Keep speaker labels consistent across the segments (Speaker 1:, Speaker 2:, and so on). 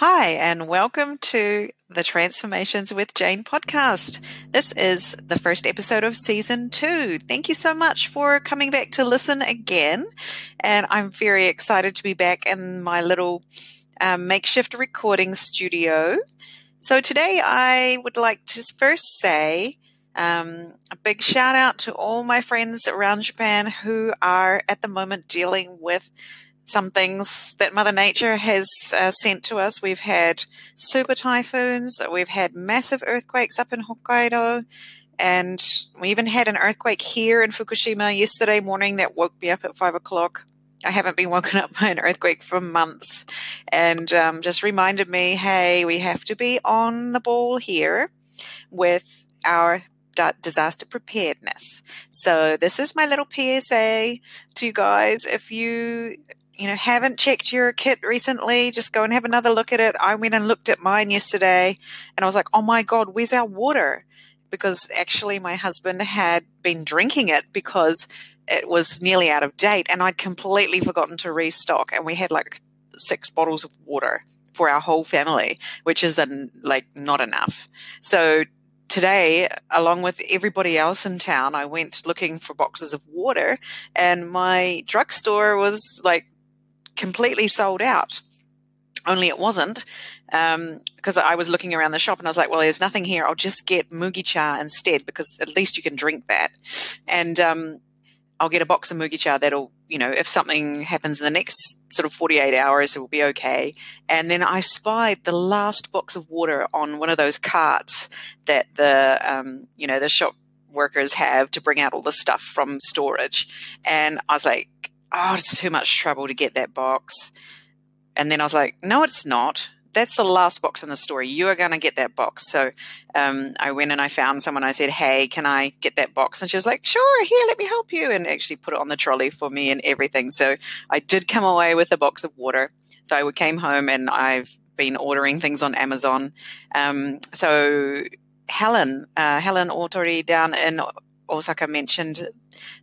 Speaker 1: Hi, and welcome to the Transformations with Jane podcast. This is the first episode of season two. Thank you so much for coming back to listen again. And I'm very excited to be back in my little um, makeshift recording studio. So today I would like to first say um, a big shout out to all my friends around Japan who are at the moment dealing with some things that Mother Nature has uh, sent to us. We've had super typhoons, we've had massive earthquakes up in Hokkaido, and we even had an earthquake here in Fukushima yesterday morning that woke me up at five o'clock. I haven't been woken up by an earthquake for months, and um, just reminded me, hey, we have to be on the ball here with our disaster preparedness. So this is my little PSA to you guys. If you you know, haven't checked your kit recently, just go and have another look at it. I went and looked at mine yesterday and I was like, oh my God, where's our water? Because actually, my husband had been drinking it because it was nearly out of date and I'd completely forgotten to restock. And we had like six bottles of water for our whole family, which is an, like not enough. So today, along with everybody else in town, I went looking for boxes of water, and my drugstore was like completely sold out. Only it wasn't because um, I was looking around the shop and I was like, well, there's nothing here. I'll just get mugicha instead because at least you can drink that. And um, I'll get a box of mugicha that'll, you know, if something happens in the next sort of 48 hours, it will be okay. And then I spied the last box of water on one of those carts that the, um, you know, the shop workers have to bring out all the stuff from storage. And I was like, oh, it's too much trouble to get that box. And then I was like, no, it's not. That's the last box in the story. You are going to get that box. So um, I went and I found someone. I said, hey, can I get that box? And she was like, sure, here, let me help you. And actually put it on the trolley for me and everything. So I did come away with a box of water. So I came home and I've been ordering things on Amazon. Um, so Helen, uh, Helen Autori down in Osaka mentioned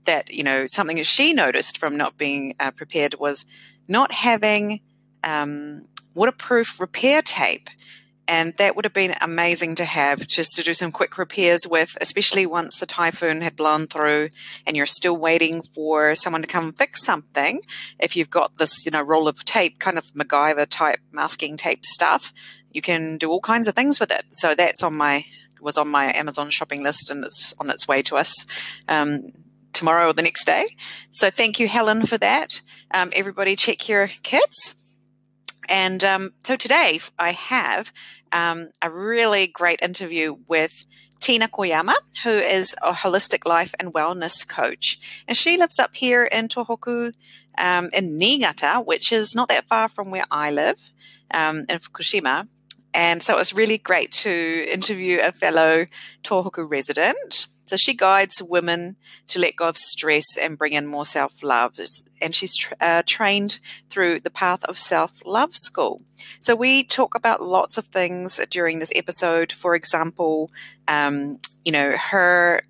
Speaker 1: that you know something she noticed from not being uh, prepared was not having um, waterproof repair tape. And that would have been amazing to have just to do some quick repairs with, especially once the typhoon had blown through and you're still waiting for someone to come fix something. If you've got this, you know, roll of tape, kind of MacGyver type masking tape stuff, you can do all kinds of things with it. So that's on my was on my Amazon shopping list and it's on its way to us um, tomorrow or the next day. So thank you, Helen, for that. Um, everybody, check your kits. And um, so today I have um, a really great interview with Tina Koyama, who is a holistic life and wellness coach. And she lives up here in Tohoku um, in Niigata, which is not that far from where I live um, in Fukushima. And so it was really great to interview a fellow Tohoku resident. So she guides women to let go of stress and bring in more self love. And she's tra- uh, trained through the path of self love school. So we talk about lots of things during this episode. For example, um, you know, her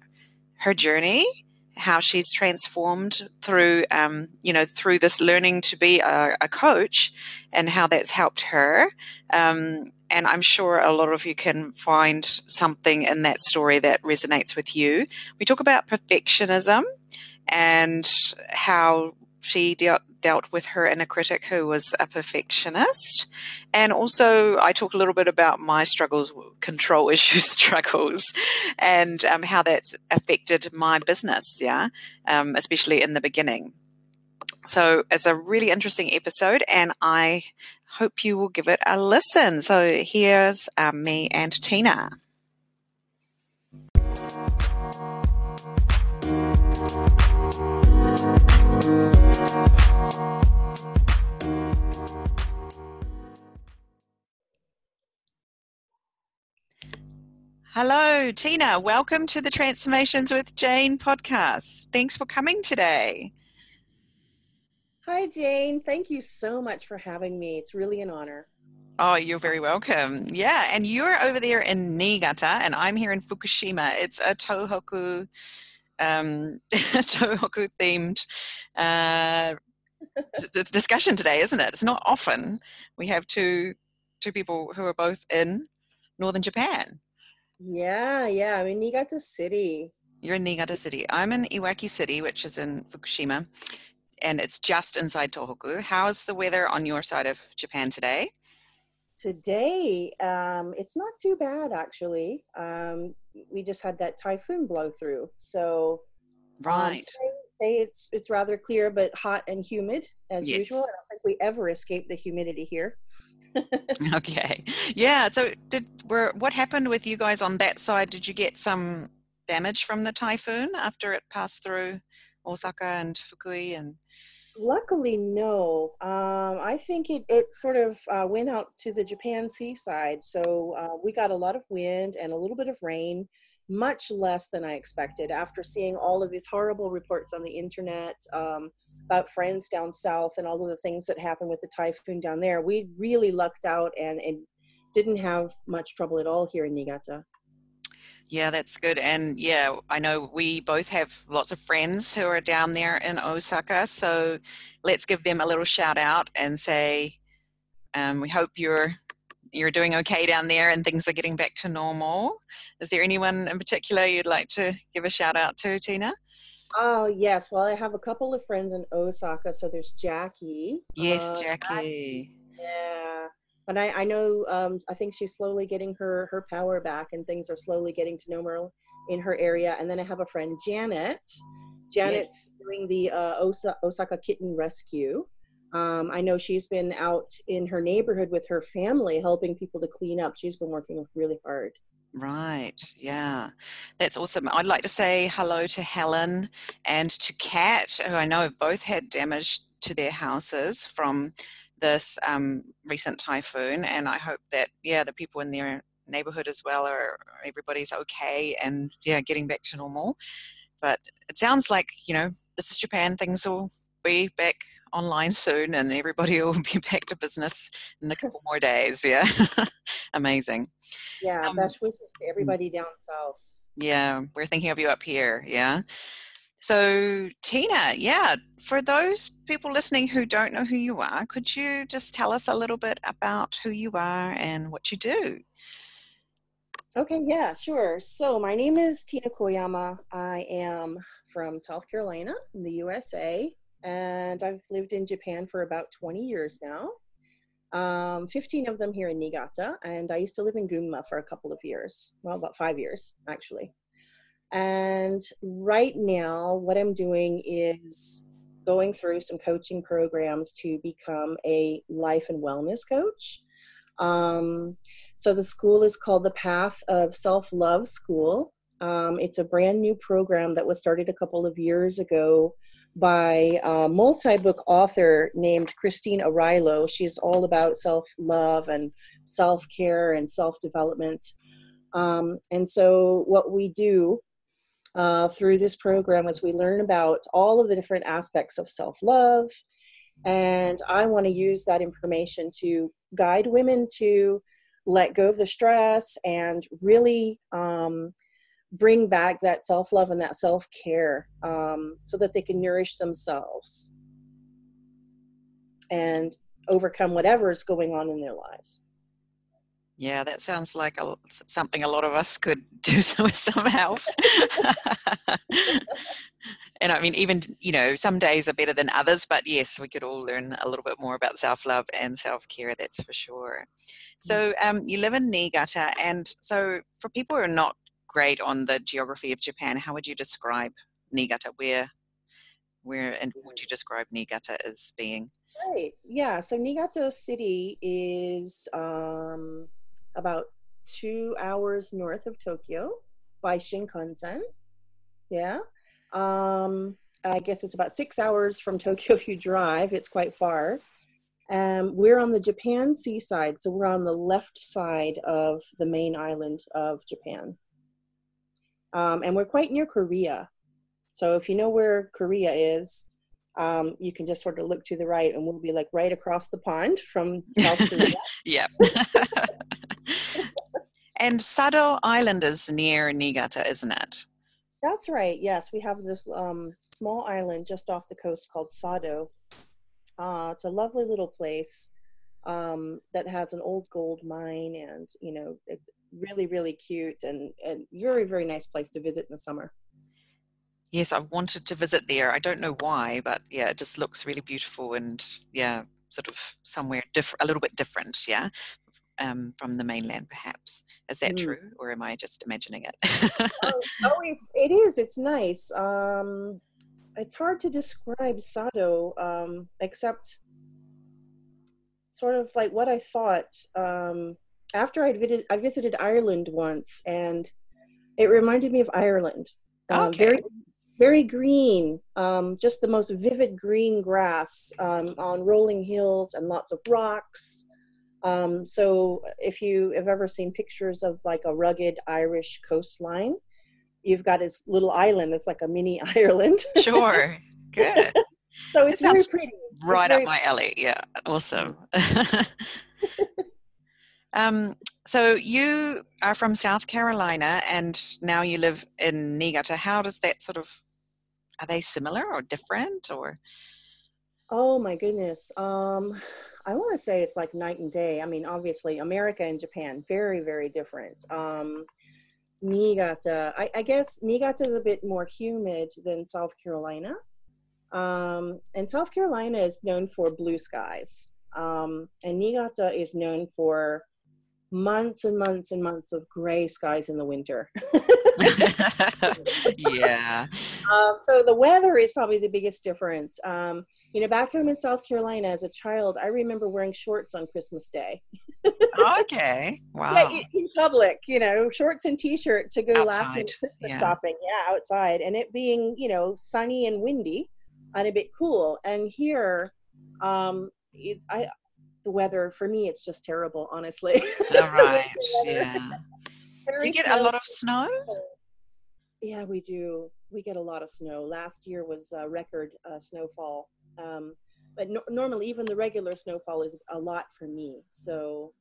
Speaker 1: her journey how she's transformed through um, you know through this learning to be a, a coach and how that's helped her um, and I'm sure a lot of you can find something in that story that resonates with you. We talk about perfectionism and how she dealt, dealt with her inner critic who was a perfectionist. And also, I talk a little bit about my struggles, control issue struggles, and um, how that affected my business, yeah, um, especially in the beginning. So it's a really interesting episode, and I hope you will give it a listen. So here's um, me and Tina. Hello, Tina. Welcome to the Transformations with Jane podcast. Thanks for coming today.
Speaker 2: Hi, Jane. Thank you so much for having me. It's really an honor.
Speaker 1: Oh, you're very welcome. Yeah, and you're over there in Niigata, and I'm here in Fukushima. It's a Tohoku, um, Tohoku themed uh, discussion today, isn't it? It's not often we have two two people who are both in northern Japan.
Speaker 2: Yeah, yeah. I'm in Niigata City.
Speaker 1: You're in Niigata City. I'm in Iwaki City, which is in Fukushima, and it's just inside Tohoku. How's the weather on your side of Japan today?
Speaker 2: Today, um, it's not too bad actually. Um, we just had that typhoon blow through, so
Speaker 1: um, right.
Speaker 2: Um, today, it's it's rather clear but hot and humid as
Speaker 1: yes.
Speaker 2: usual. I don't think we ever escape the humidity here.
Speaker 1: okay. Yeah. So, did were what happened with you guys on that side? Did you get some damage from the typhoon after it passed through Osaka and Fukui and?
Speaker 2: Luckily, no. Um, I think it, it sort of uh, went out to the Japan seaside. So uh, we got a lot of wind and a little bit of rain, much less than I expected after seeing all of these horrible reports on the internet um, about friends down south and all of the things that happened with the typhoon down there. We really lucked out and, and didn't have much trouble at all here in Niigata.
Speaker 1: Yeah, that's good. And yeah, I know we both have lots of friends who are down there in Osaka. So let's give them a little shout out and say, um, we hope you're you're doing okay down there and things are getting back to normal. Is there anyone in particular you'd like to give a shout out to, Tina?
Speaker 2: Oh yes, well I have a couple of friends in Osaka. So there's Jackie.
Speaker 1: Yes, uh, Jackie.
Speaker 2: Yeah, but I, I know um, I think she's slowly getting her her power back, and things are slowly getting to normal in her area. And then I have a friend Janet. Janet's yes. doing the uh, Osa- Osaka Kitten Rescue. Um, I know she's been out in her neighborhood with her family, helping people to clean up. She's been working really hard.
Speaker 1: Right. Yeah. That's awesome. I'd like to say hello to Helen and to Kat, who I know have both had damage to their houses from this um, recent typhoon, and I hope that yeah, the people in their neighborhood as well are everybody's okay and yeah, getting back to normal. But it sounds like you know this is Japan; things will be back online soon, and everybody will be back to business in a couple more days. Yeah, amazing.
Speaker 2: Yeah, um, best wishes to everybody down south.
Speaker 1: Yeah, we're thinking of you up here. Yeah. So, Tina, yeah, for those people listening who don't know who you are, could you just tell us a little bit about who you are and what you do?
Speaker 2: Okay, yeah, sure. So, my name is Tina Koyama. I am from South Carolina in the USA, and I've lived in Japan for about 20 years now. Um, 15 of them here in Niigata, and I used to live in Gunma for a couple of years. Well, about five years, actually. And right now, what I'm doing is going through some coaching programs to become a life and wellness coach. Um, so the school is called the Path of Self Love School. Um, it's a brand new program that was started a couple of years ago by a multi book author named Christine Arylo. She's all about self love and self care and self development. Um, and so, what we do uh, through this program as we learn about all of the different aspects of self love. And I want to use that information to guide women to let go of the stress and really um, bring back that self love and that self care um, so that they can nourish themselves and overcome whatever is going on in their lives.
Speaker 1: Yeah, that sounds like a, something a lot of us could do with some help. and I mean, even, you know, some days are better than others, but yes, we could all learn a little bit more about self love and self care, that's for sure. So mm. um, you live in Niigata, and so for people who are not great on the geography of Japan, how would you describe Niigata? Where where and would you describe Niigata as being?
Speaker 2: Right. Yeah. So Niigata City is um, about two hours north of Tokyo by Shinkansen. Yeah. Um, I guess it's about six hours from Tokyo if you drive. It's quite far. Um, we're on the Japan seaside, so we're on the left side of the main island of Japan. Um, and we're quite near Korea. So if you know where Korea is, um, you can just sort of look to the right and we'll be like right across the pond from South Korea.
Speaker 1: yeah. and Sado Island is near Niigata, isn't it?
Speaker 2: That's right. Yes, we have this um, small island just off the coast called Sado. Uh, it's a lovely little place. um, that has an old gold mine, and you know, it, really, really cute and, and very, very nice place to visit in the summer.
Speaker 1: Yes, I've wanted to visit there. I don't know why, but yeah, it just looks really beautiful and yeah, sort of somewhere different, a little bit different. Yeah, um, from the mainland, perhaps. Is that mm. true, or am I just imagining it?
Speaker 2: oh, oh, it's it is. It's nice. Um, it's hard to describe Sado, um, except sort of like what I thought. Um, after I visited, I visited Ireland once, and it reminded me of Ireland.
Speaker 1: Um, okay.
Speaker 2: very, very green. Um, just the most vivid green grass um, on rolling hills and lots of rocks. Um, so if you have ever seen pictures of like a rugged Irish coastline, you've got this little island that's like a mini Ireland.
Speaker 1: Sure. Good.
Speaker 2: so it's very pretty.
Speaker 1: Right
Speaker 2: very
Speaker 1: up my alley. Yeah. Awesome. um, so you are from South Carolina and now you live in Niigata. How does that sort of are they similar or different or
Speaker 2: Oh my goodness. Um I want to say it's like night and day. I mean, obviously, America and Japan, very, very different. Um, Niigata, I, I guess Niigata is a bit more humid than South Carolina. Um, and South Carolina is known for blue skies. Um, and Niigata is known for months and months and months of gray skies in the winter.
Speaker 1: yeah.
Speaker 2: Um, so the weather is probably the biggest difference. Um, you know, back home in South Carolina as a child, I remember wearing shorts on Christmas Day.
Speaker 1: okay. Wow.
Speaker 2: Yeah, in public, you know, shorts and t-shirt to go outside. last minute Christmas yeah. shopping. Yeah, outside, and it being you know sunny and windy, and a bit cool. And here, um, it, I the weather for me it's just terrible honestly
Speaker 1: all right yeah do you get a lot of snow
Speaker 2: yeah we do we get a lot of snow last year was a record uh, snowfall um, but no- normally even the regular snowfall is a lot for me so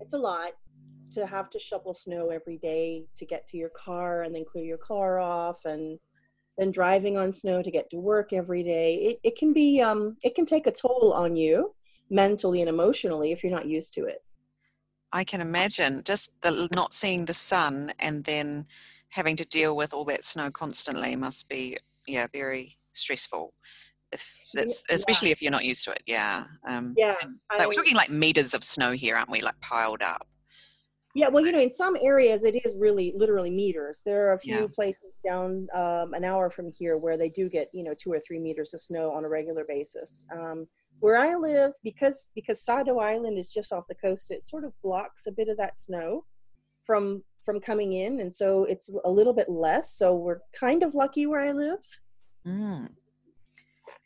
Speaker 2: it's a lot to have to shovel snow every day to get to your car and then clear your car off and then driving on snow to get to work every day it, it can be um, it can take a toll on you mentally and emotionally if you're not used to it.
Speaker 1: I can imagine just the, not seeing the sun and then having to deal with all that snow constantly must be yeah very stressful. If it's, yeah. especially if you're not used to it, yeah.
Speaker 2: Um, yeah,
Speaker 1: like we're talking like meters of snow here, aren't we? Like piled up.
Speaker 2: Yeah, well, you know, in some areas it is really literally meters. There are a few yeah. places down um, an hour from here where they do get you know two or three meters of snow on a regular basis. Um, where I live, because because Sado Island is just off the coast, it sort of blocks a bit of that snow from from coming in, and so it's a little bit less. So we're kind of lucky where I live.
Speaker 1: Mm.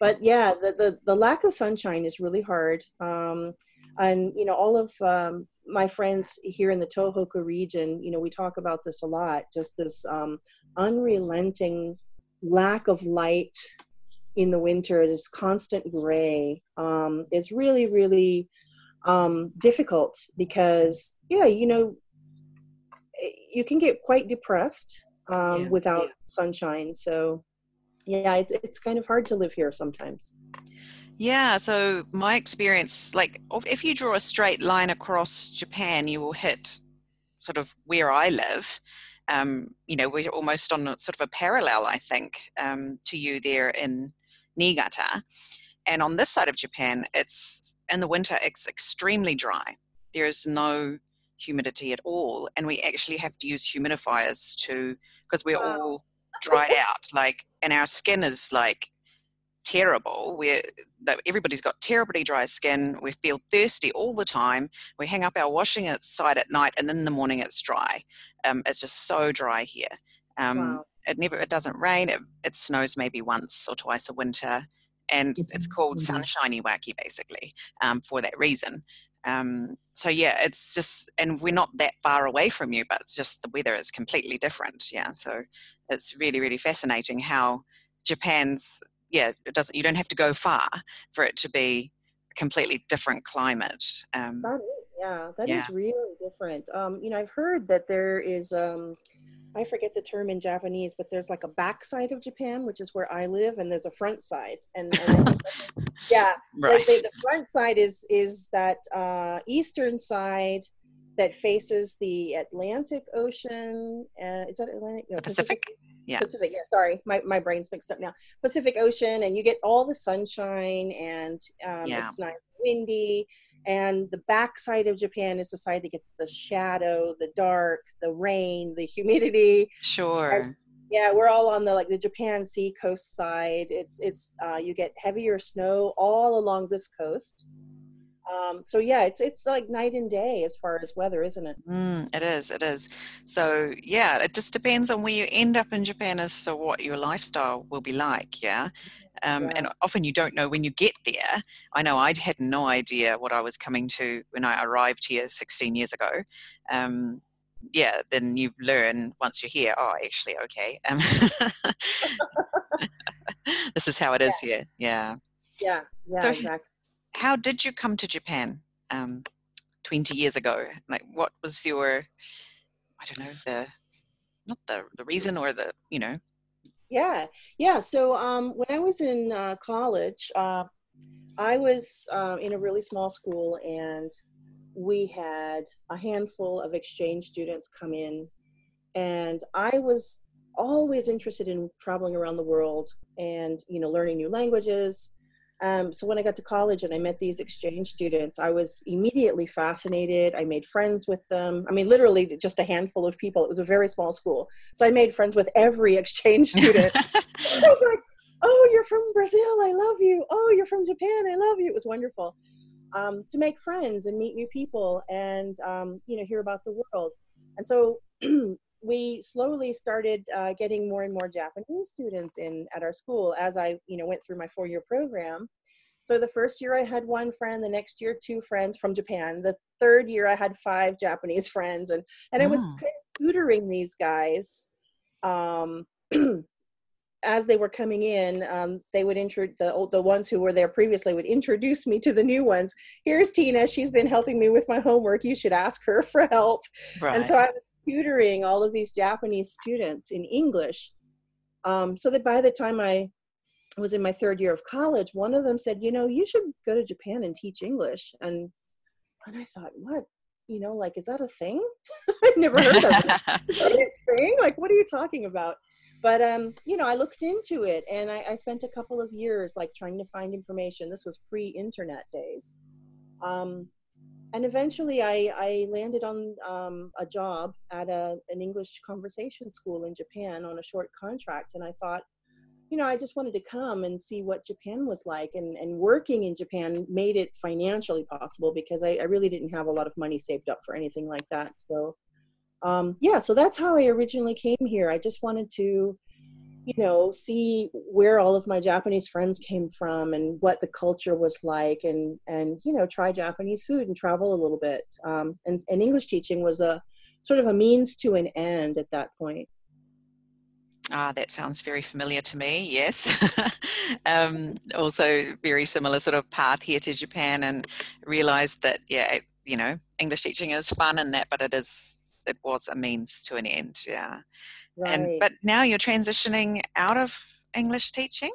Speaker 2: But yeah, the, the the lack of sunshine is really hard. Um, and you know, all of um, my friends here in the Tohoku region, you know, we talk about this a lot. Just this um, unrelenting lack of light in the winter, this constant gray, um, is really, really um, difficult because, yeah, you know, you can get quite depressed um, yeah, without yeah. sunshine. So, yeah, it's it's kind of hard to live here sometimes.
Speaker 1: Yeah, so my experience, like if you draw a straight line across Japan, you will hit sort of where I live. Um, you know, we're almost on a, sort of a parallel, I think, um, to you there in Niigata. And on this side of Japan, it's in the winter, it's extremely dry. There is no humidity at all. And we actually have to use humidifiers to, because we're wow. all dried out. Like, and our skin is like terrible. We're, everybody's got terribly dry skin. We feel thirsty all the time. We hang up our washing outside at night, and in the morning it's dry. Um, it's just so dry here. Um, wow it never it doesn't rain it, it snows maybe once or twice a winter and it's called Sunshine Iwaki basically um, for that reason um, so yeah it's just and we're not that far away from you but just the weather is completely different yeah so it's really really fascinating how japan's yeah it doesn't you don't have to go far for it to be a completely different climate
Speaker 2: um, that is, yeah that yeah. is really different um, you know i've heard that there is um, I forget the term in Japanese, but there's like a backside of Japan, which is where I live, and there's a front side. And, and yeah,
Speaker 1: right.
Speaker 2: the, the, front side is is that uh, eastern side that faces the Atlantic Ocean. Uh, is that Atlantic?
Speaker 1: No, Pacific?
Speaker 2: Pacific.
Speaker 1: Yeah.
Speaker 2: Pacific. Yeah. Sorry, my my brain's mixed up now. Pacific Ocean, and you get all the sunshine, and um, yeah. it's nice and windy. And the backside of Japan is the side that gets the shadow, the dark, the rain, the humidity.
Speaker 1: Sure.
Speaker 2: And, yeah, we're all on the like the Japan Sea coast side. It's it's uh, you get heavier snow all along this coast um, so yeah it's it's like night and day as far as weather isn't it?
Speaker 1: Mm, it is it is. So yeah it just depends on where you end up in japan as to what your lifestyle will be like yeah? Um, yeah. and often you don't know when you get there. I know i had no idea what i was coming to when i arrived here 16 years ago. Um, yeah then you learn once you're here oh actually okay. Um, this is how it is
Speaker 2: yeah.
Speaker 1: here yeah.
Speaker 2: Yeah yeah so, exactly
Speaker 1: how did you come to Japan um, 20 years ago? Like, what was your, I don't know, the, not the, the reason or the, you know?
Speaker 2: Yeah, yeah. So um, when I was in uh, college, uh, I was uh, in a really small school and we had a handful of exchange students come in and I was always interested in traveling around the world and you know learning new languages um, so when I got to college and I met these exchange students, I was immediately fascinated. I made friends with them. I mean, literally just a handful of people. It was a very small school. So I made friends with every exchange student. I was like, oh, you're from Brazil. I love you. Oh, you're from Japan. I love you. It was wonderful um, to make friends and meet new people and, um, you know, hear about the world. And so we slowly started uh, getting more and more Japanese students in at our school as I, you know, went through my four-year program. So the first year I had one friend, the next year two friends from Japan. The third year I had five Japanese friends, and and I was ah. kind of tutoring these guys. Um, as they were coming in, um, they would introduce the the ones who were there previously would introduce me to the new ones. Here's Tina. She's been helping me with my homework. You should ask her for help. Right. And so I tutoring all of these Japanese students in English. Um, so that by the time I was in my third year of college, one of them said, "You know, you should go to Japan and teach English." And and I thought, "What? You know, like is that a thing? I've never heard of it. is that a thing? Like, what are you talking about?" But um, you know, I looked into it, and I, I spent a couple of years like trying to find information. This was pre-internet days. Um, and eventually I, I landed on um, a job at a, an English conversation school in Japan on a short contract. And I thought, you know, I just wanted to come and see what Japan was like. And, and working in Japan made it financially possible because I, I really didn't have a lot of money saved up for anything like that. So, um, yeah, so that's how I originally came here. I just wanted to you know see where all of my japanese friends came from and what the culture was like and and you know try japanese food and travel a little bit um, and, and english teaching was a sort of a means to an end at that point
Speaker 1: Ah, that sounds very familiar to me. Yes. um, also, very similar sort of path here to Japan, and realised that yeah, you know, English teaching is fun and that, but it is it was a means to an end. Yeah. Right. And but now you're transitioning out of English teaching?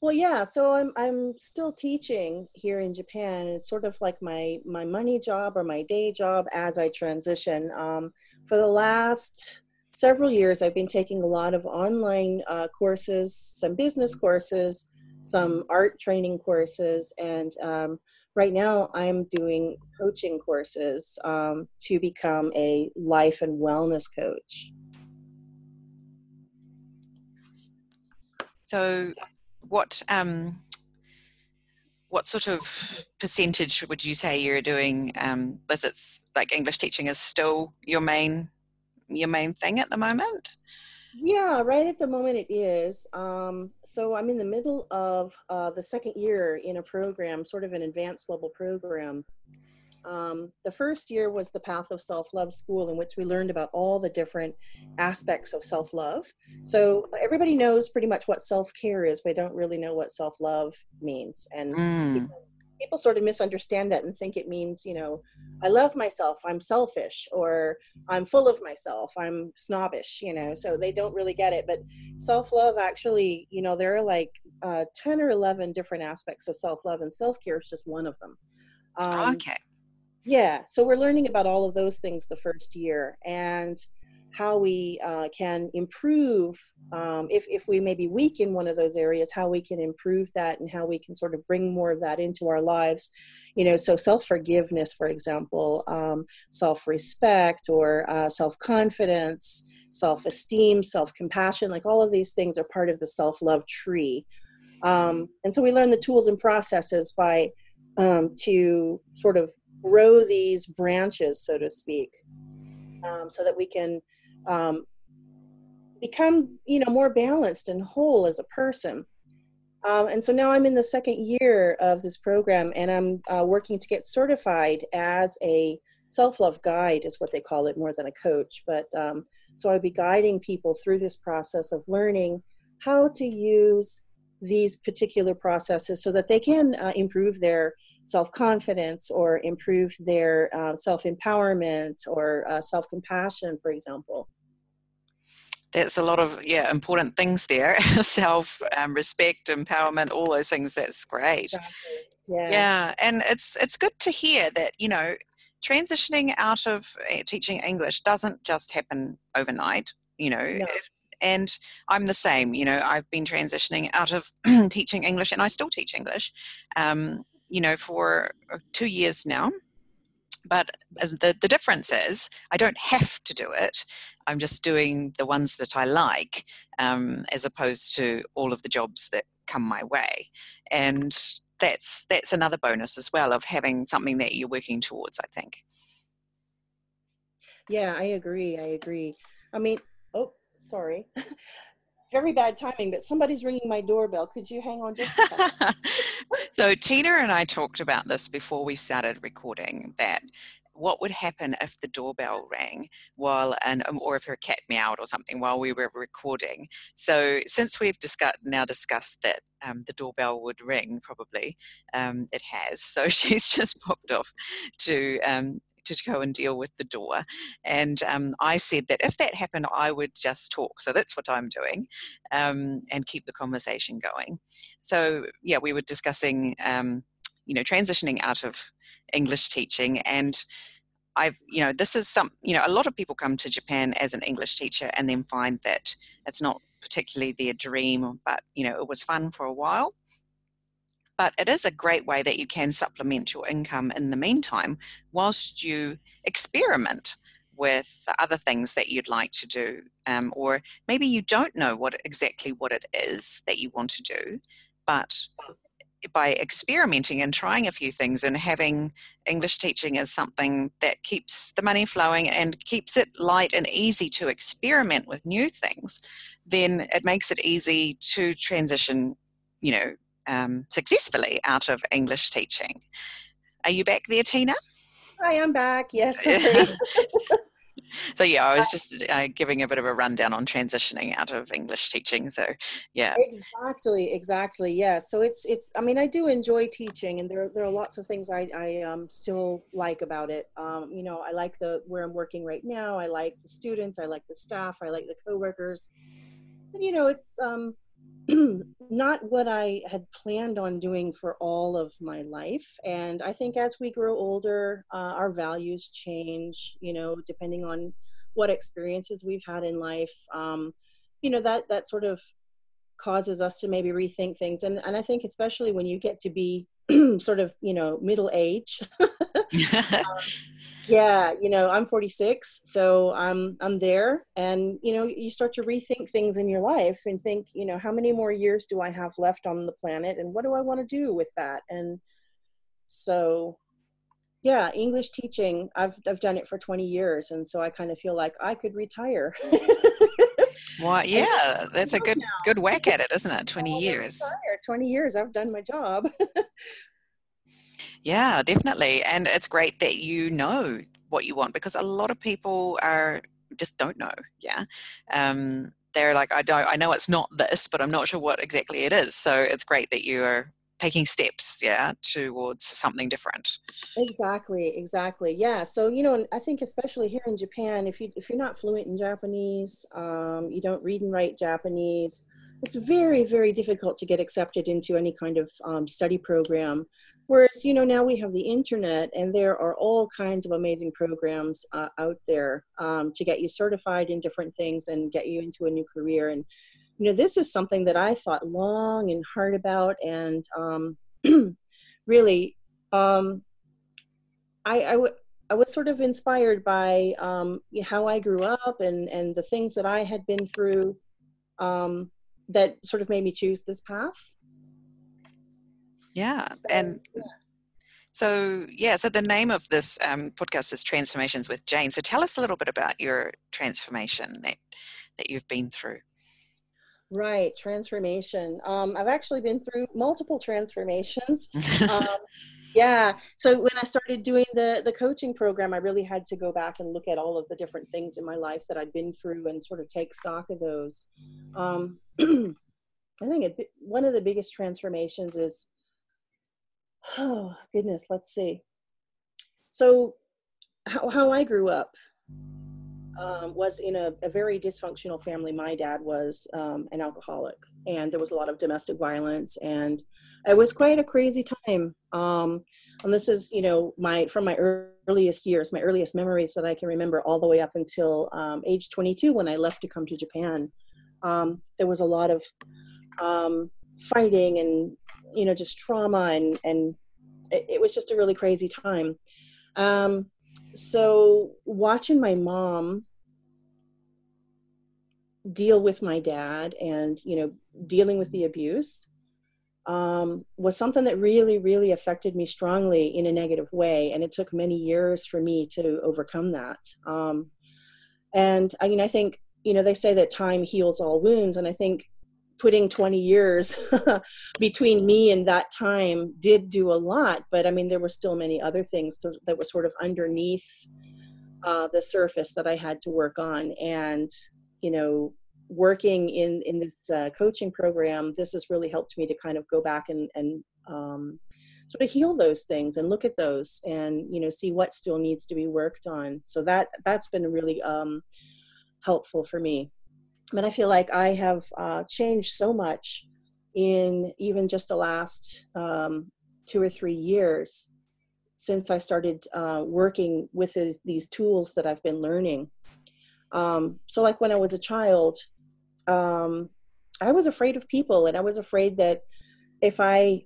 Speaker 2: Well, yeah. So I'm I'm still teaching here in Japan. It's sort of like my my money job or my day job as I transition. Um, for the last several years, I've been taking a lot of online uh, courses, some business courses, some art training courses, and um, right now I'm doing coaching courses um, to become a life and wellness coach.
Speaker 1: So, what um, what sort of percentage would you say you're doing um, visits? Like English teaching is still your main your main thing at the moment.
Speaker 2: Yeah, right at the moment it is. Um, so I'm in the middle of uh, the second year in a program, sort of an advanced level program um, the first year was the Path of Self Love School, in which we learned about all the different aspects of self love. So everybody knows pretty much what self care is, but they don't really know what self love means. And mm. people sort of misunderstand that and think it means you know i love myself i'm selfish or i'm full of myself i'm snobbish you know so they don't really get it but self-love actually you know there are like uh, 10 or 11 different aspects of self-love and self-care is just one of them
Speaker 1: um, okay
Speaker 2: yeah so we're learning about all of those things the first year and how we uh, can improve um, if, if we may be weak in one of those areas how we can improve that and how we can sort of bring more of that into our lives. You know so self-forgiveness for example um, self-respect or uh, self-confidence self-esteem self-compassion like all of these things are part of the self-love tree. Um, and so we learn the tools and processes by um, to sort of grow these branches so to speak um, so that we can um, become you know more balanced and whole as a person. Um, and so now i'm in the second year of this program and i'm uh, working to get certified as a self-love guide is what they call it more than a coach. But um, so i'll be guiding people through this process of learning how to use these particular processes so that they can uh, improve their self-confidence or improve their uh, self-empowerment or uh, self-compassion for example
Speaker 1: that's a lot of yeah important things there self um, respect empowerment all those things that's great exactly. yeah yeah and it's it's good to hear that you know transitioning out of eh, teaching english doesn't just happen overnight you know no. if, and i'm the same you know i've been transitioning out of teaching english and i still teach english um, you know for uh, two years now. But uh, the, the difference is i don't have to do it. I'm just doing the ones that i like um, as opposed to all of the jobs that come my way. And that's that's another bonus as well of having something that you're working towards i think.
Speaker 2: Yeah i agree i agree. I mean sorry very bad timing, but somebody's ringing my doorbell. Could you hang on just a second?
Speaker 1: so Tina and I talked about this before we started recording that what would happen if the doorbell rang while and um, or if her cat meowed or something while we were recording so since we've discussed now discussed that um, the doorbell would ring probably um, it has so she's just popped off to um, to go and deal with the door. And um, I said that if that happened, I would just talk. So that's what I'm doing um, and keep the conversation going. So, yeah, we were discussing, um, you know, transitioning out of English teaching and I've, you know, this is some, you know, a lot of people come to Japan as an English teacher and then find that it's not particularly their dream, but, you know, it was fun for a while but it is a great way that you can supplement your income in the meantime whilst you experiment with other things that you'd like to do um, or maybe you don't know what exactly what it is that you want to do but by experimenting and trying a few things and having English teaching as something that keeps the money flowing and keeps it light and easy to experiment with new things, then it makes it easy to transition, you know, um, successfully out of English teaching. Are you back there, Tina?
Speaker 2: I am back, yes.
Speaker 1: so yeah i was just uh, giving a bit of a rundown on transitioning out of english teaching so yeah
Speaker 2: exactly exactly yeah so it's it's i mean i do enjoy teaching and there, there are lots of things i i um, still like about it um, you know i like the where i'm working right now i like the students i like the staff i like the coworkers and you know it's um not what I had planned on doing for all of my life. And I think as we grow older, uh, our values change, you know, depending on what experiences we've had in life. Um, you know, that, that sort of causes us to maybe rethink things. And, and I think especially when you get to be sort of, you know, middle age, um, yeah you know i'm 46 so i'm i'm there. And you know you start to rethink things in your life and think you know how many more years do i have left on the planet and what do i want to do with that? And so yeah english teaching i've i've done it for 20 years. And so i kind of feel like i could retire.
Speaker 1: Well yeah that's a good now. good whack at it isn't it? 20 years.
Speaker 2: 20 years i've done my job
Speaker 1: Yeah, definitely. And it's great that you know what you want because a lot of people are just don't know. Yeah. Um, they're like, I don't, I know it's not this, but I'm not sure what exactly it is. So it's great that you are taking steps yeah towards something different
Speaker 2: exactly exactly yeah so you know i think especially here in japan if you if you're not fluent in japanese um, you don't read and write japanese it's very very difficult to get accepted into any kind of um, study program whereas you know now we have the internet and there are all kinds of amazing programs uh, out there um, to get you certified in different things and get you into a new career and you know, this is something that I thought long and hard about, and um, really, um, I, I, w- I was sort of inspired by um, how I grew up and and the things that I had been through um, that sort of made me choose this path.
Speaker 1: Yeah, so, and. Yeah. So, yeah, so the name of this um, podcast is Transformations with Jane. So, tell us a little bit about your transformation that, that you've been through.
Speaker 2: Right, transformation. Um, I've actually been through multiple transformations. um, yeah. So when I started doing the the coaching program, I really had to go back and look at all of the different things in my life that I'd been through and sort of take stock of those. Um, I think it, one of the biggest transformations is, oh goodness, let's see. So, how how I grew up um, was in a, a, very dysfunctional family. My dad was um, an alcoholic, and there was a lot of domestic violence, and it was quite a crazy time. Um, and this is, you know, my from my earliest years, my earliest memories that I can remember, all the way up until um, age 22 when I left to come to Japan. Um, there was a lot of um, fighting and you know just trauma, and and it, it was just a really crazy time. Um, so watching my mom deal with my dad and you know dealing with the abuse um, was something that really really affected me strongly in a negative way. And it took many years for me to overcome that. Um, and i mean i think you know they say that time heals all wounds. And i think putting 20 years between me and that time did do a lot but i mean there were still many other things that were sort of underneath uh, the surface that i had to work on. And you know working in in this uh, coaching program this has really helped me to kind of go back and and um, sort of heal those things and look at those and you know see what still needs to be worked on. So that that's been really um, helpful for me and I feel like I have uh, changed so much in even just the last um, two or three years since I started uh, working with these, these, tools that I've been learning. Um, so, like when I was a child, um, I was afraid of people, and I was afraid that if I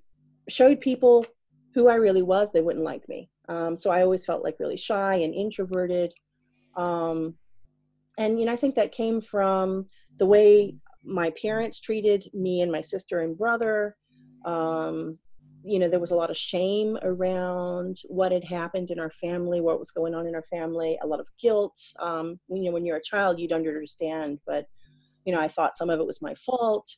Speaker 2: showed people who I really was, they wouldn't like me. Um, so I always felt like really shy and introverted. Um, and you know i think that came from the way my parents treated me and my sister and brother. Um, you know there was a lot of shame around what had happened in our family what was going on in our family a lot of guilt. Um, you know when you're a child you don't understand but you know i thought some of it was my fault.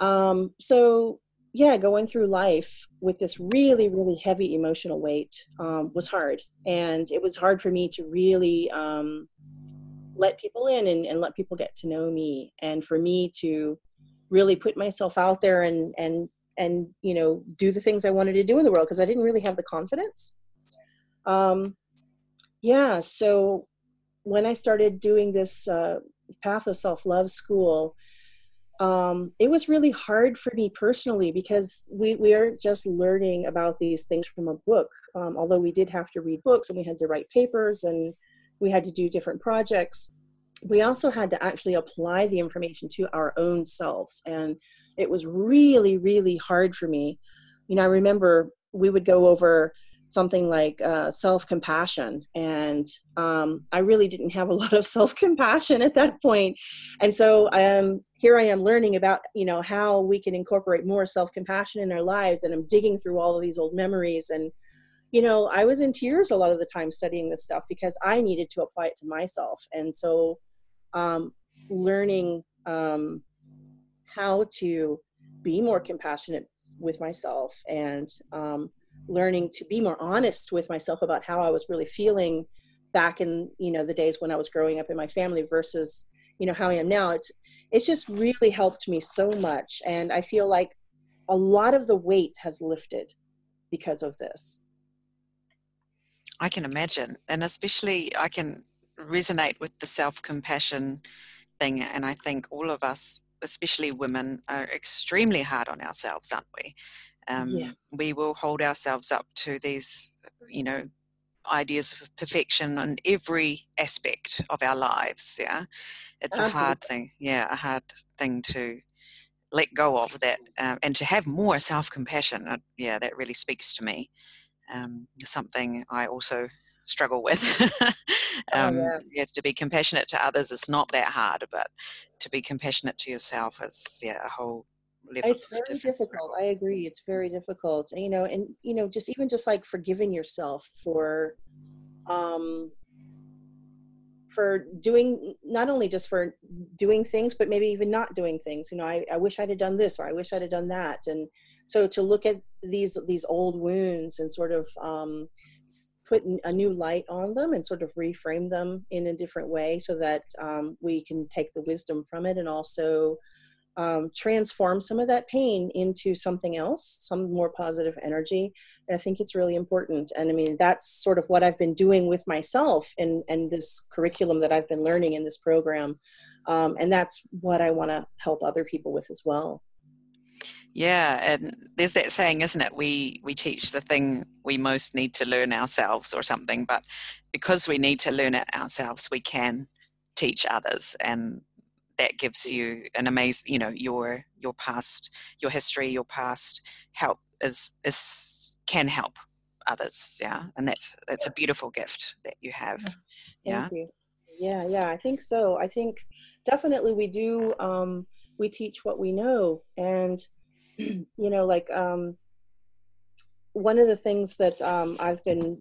Speaker 2: Um, so yeah going through life with this really really heavy emotional weight um, was hard. And it was hard for me to really um, let people in and, and let people get to know me. And for me to really put myself out there and and and you know do the things i wanted to do in the world because i didn't really have the confidence. Um yeah so when i started doing this uh, path of self-love school um, it was really hard for me personally because we, we aren't just learning about these things from a book. Um, although we did have to read books and we had to write papers and we had to do different projects. We also had to actually apply the information to our own selves and it was really really hard for me. You know i remember we would go over something like uh, self-compassion and um, i really didn't have a lot of self-compassion at that point. And so here i am learning about you know how we can incorporate more self-compassion in our lives and i'm digging through all of these old memories and you know, I was in tears a lot of the time studying this stuff because I needed to apply it to myself. And so, um, learning um, how to be more compassionate with myself and um, learning to be more honest with myself about how I was really feeling back in you know the days when I was growing up in my family versus you know how I am now. It's it's just really helped me so much, and I feel like a lot of the weight has lifted because of this.
Speaker 1: I can imagine. And especially, I can resonate with the self compassion thing. And I think all of us, especially women, are extremely hard on ourselves, aren't we? Um, yeah. We will hold ourselves up to these, you know, ideas of perfection on every aspect of our lives. Yeah, it's Absolutely. a hard thing. Yeah, a hard thing to let go of that um, and to have more self compassion. Uh, yeah, that really speaks to me. Um, something I also struggle with. Oh, um, oh, yeah. to be compassionate to others is not that hard, but to be compassionate to yourself is yeah a whole Level
Speaker 2: it's very difficult i agree it's very difficult you know and you know just even just like forgiving yourself for um for doing not only just for doing things but maybe even not doing things. You know I, I wish i'd have done this or i wish i'd have done that. And so to look at these these old wounds and sort of um put a new light on them and sort of reframe them in a different way so that um, we can take the wisdom from it and also um, transform some of that pain into something else, some more positive energy. And I think it's really important. And I mean, that's sort of what I've been doing with myself and, and this curriculum that I've been learning in this program. Um, and that's what I want to help other people with as well.
Speaker 1: Yeah, and there's that saying, isn't it? We we teach the thing we most need to learn ourselves, or something. But because we need to learn it ourselves, we can teach others, and that gives you an amazing, you know, your your past, your history, your past help is is can help others. Yeah, and that's that's a beautiful gift that you have.
Speaker 2: yeah. You. Yeah, yeah, I think so. I think definitely we do. Um, we teach what we know, and you know, like um, one of the things that um, I've been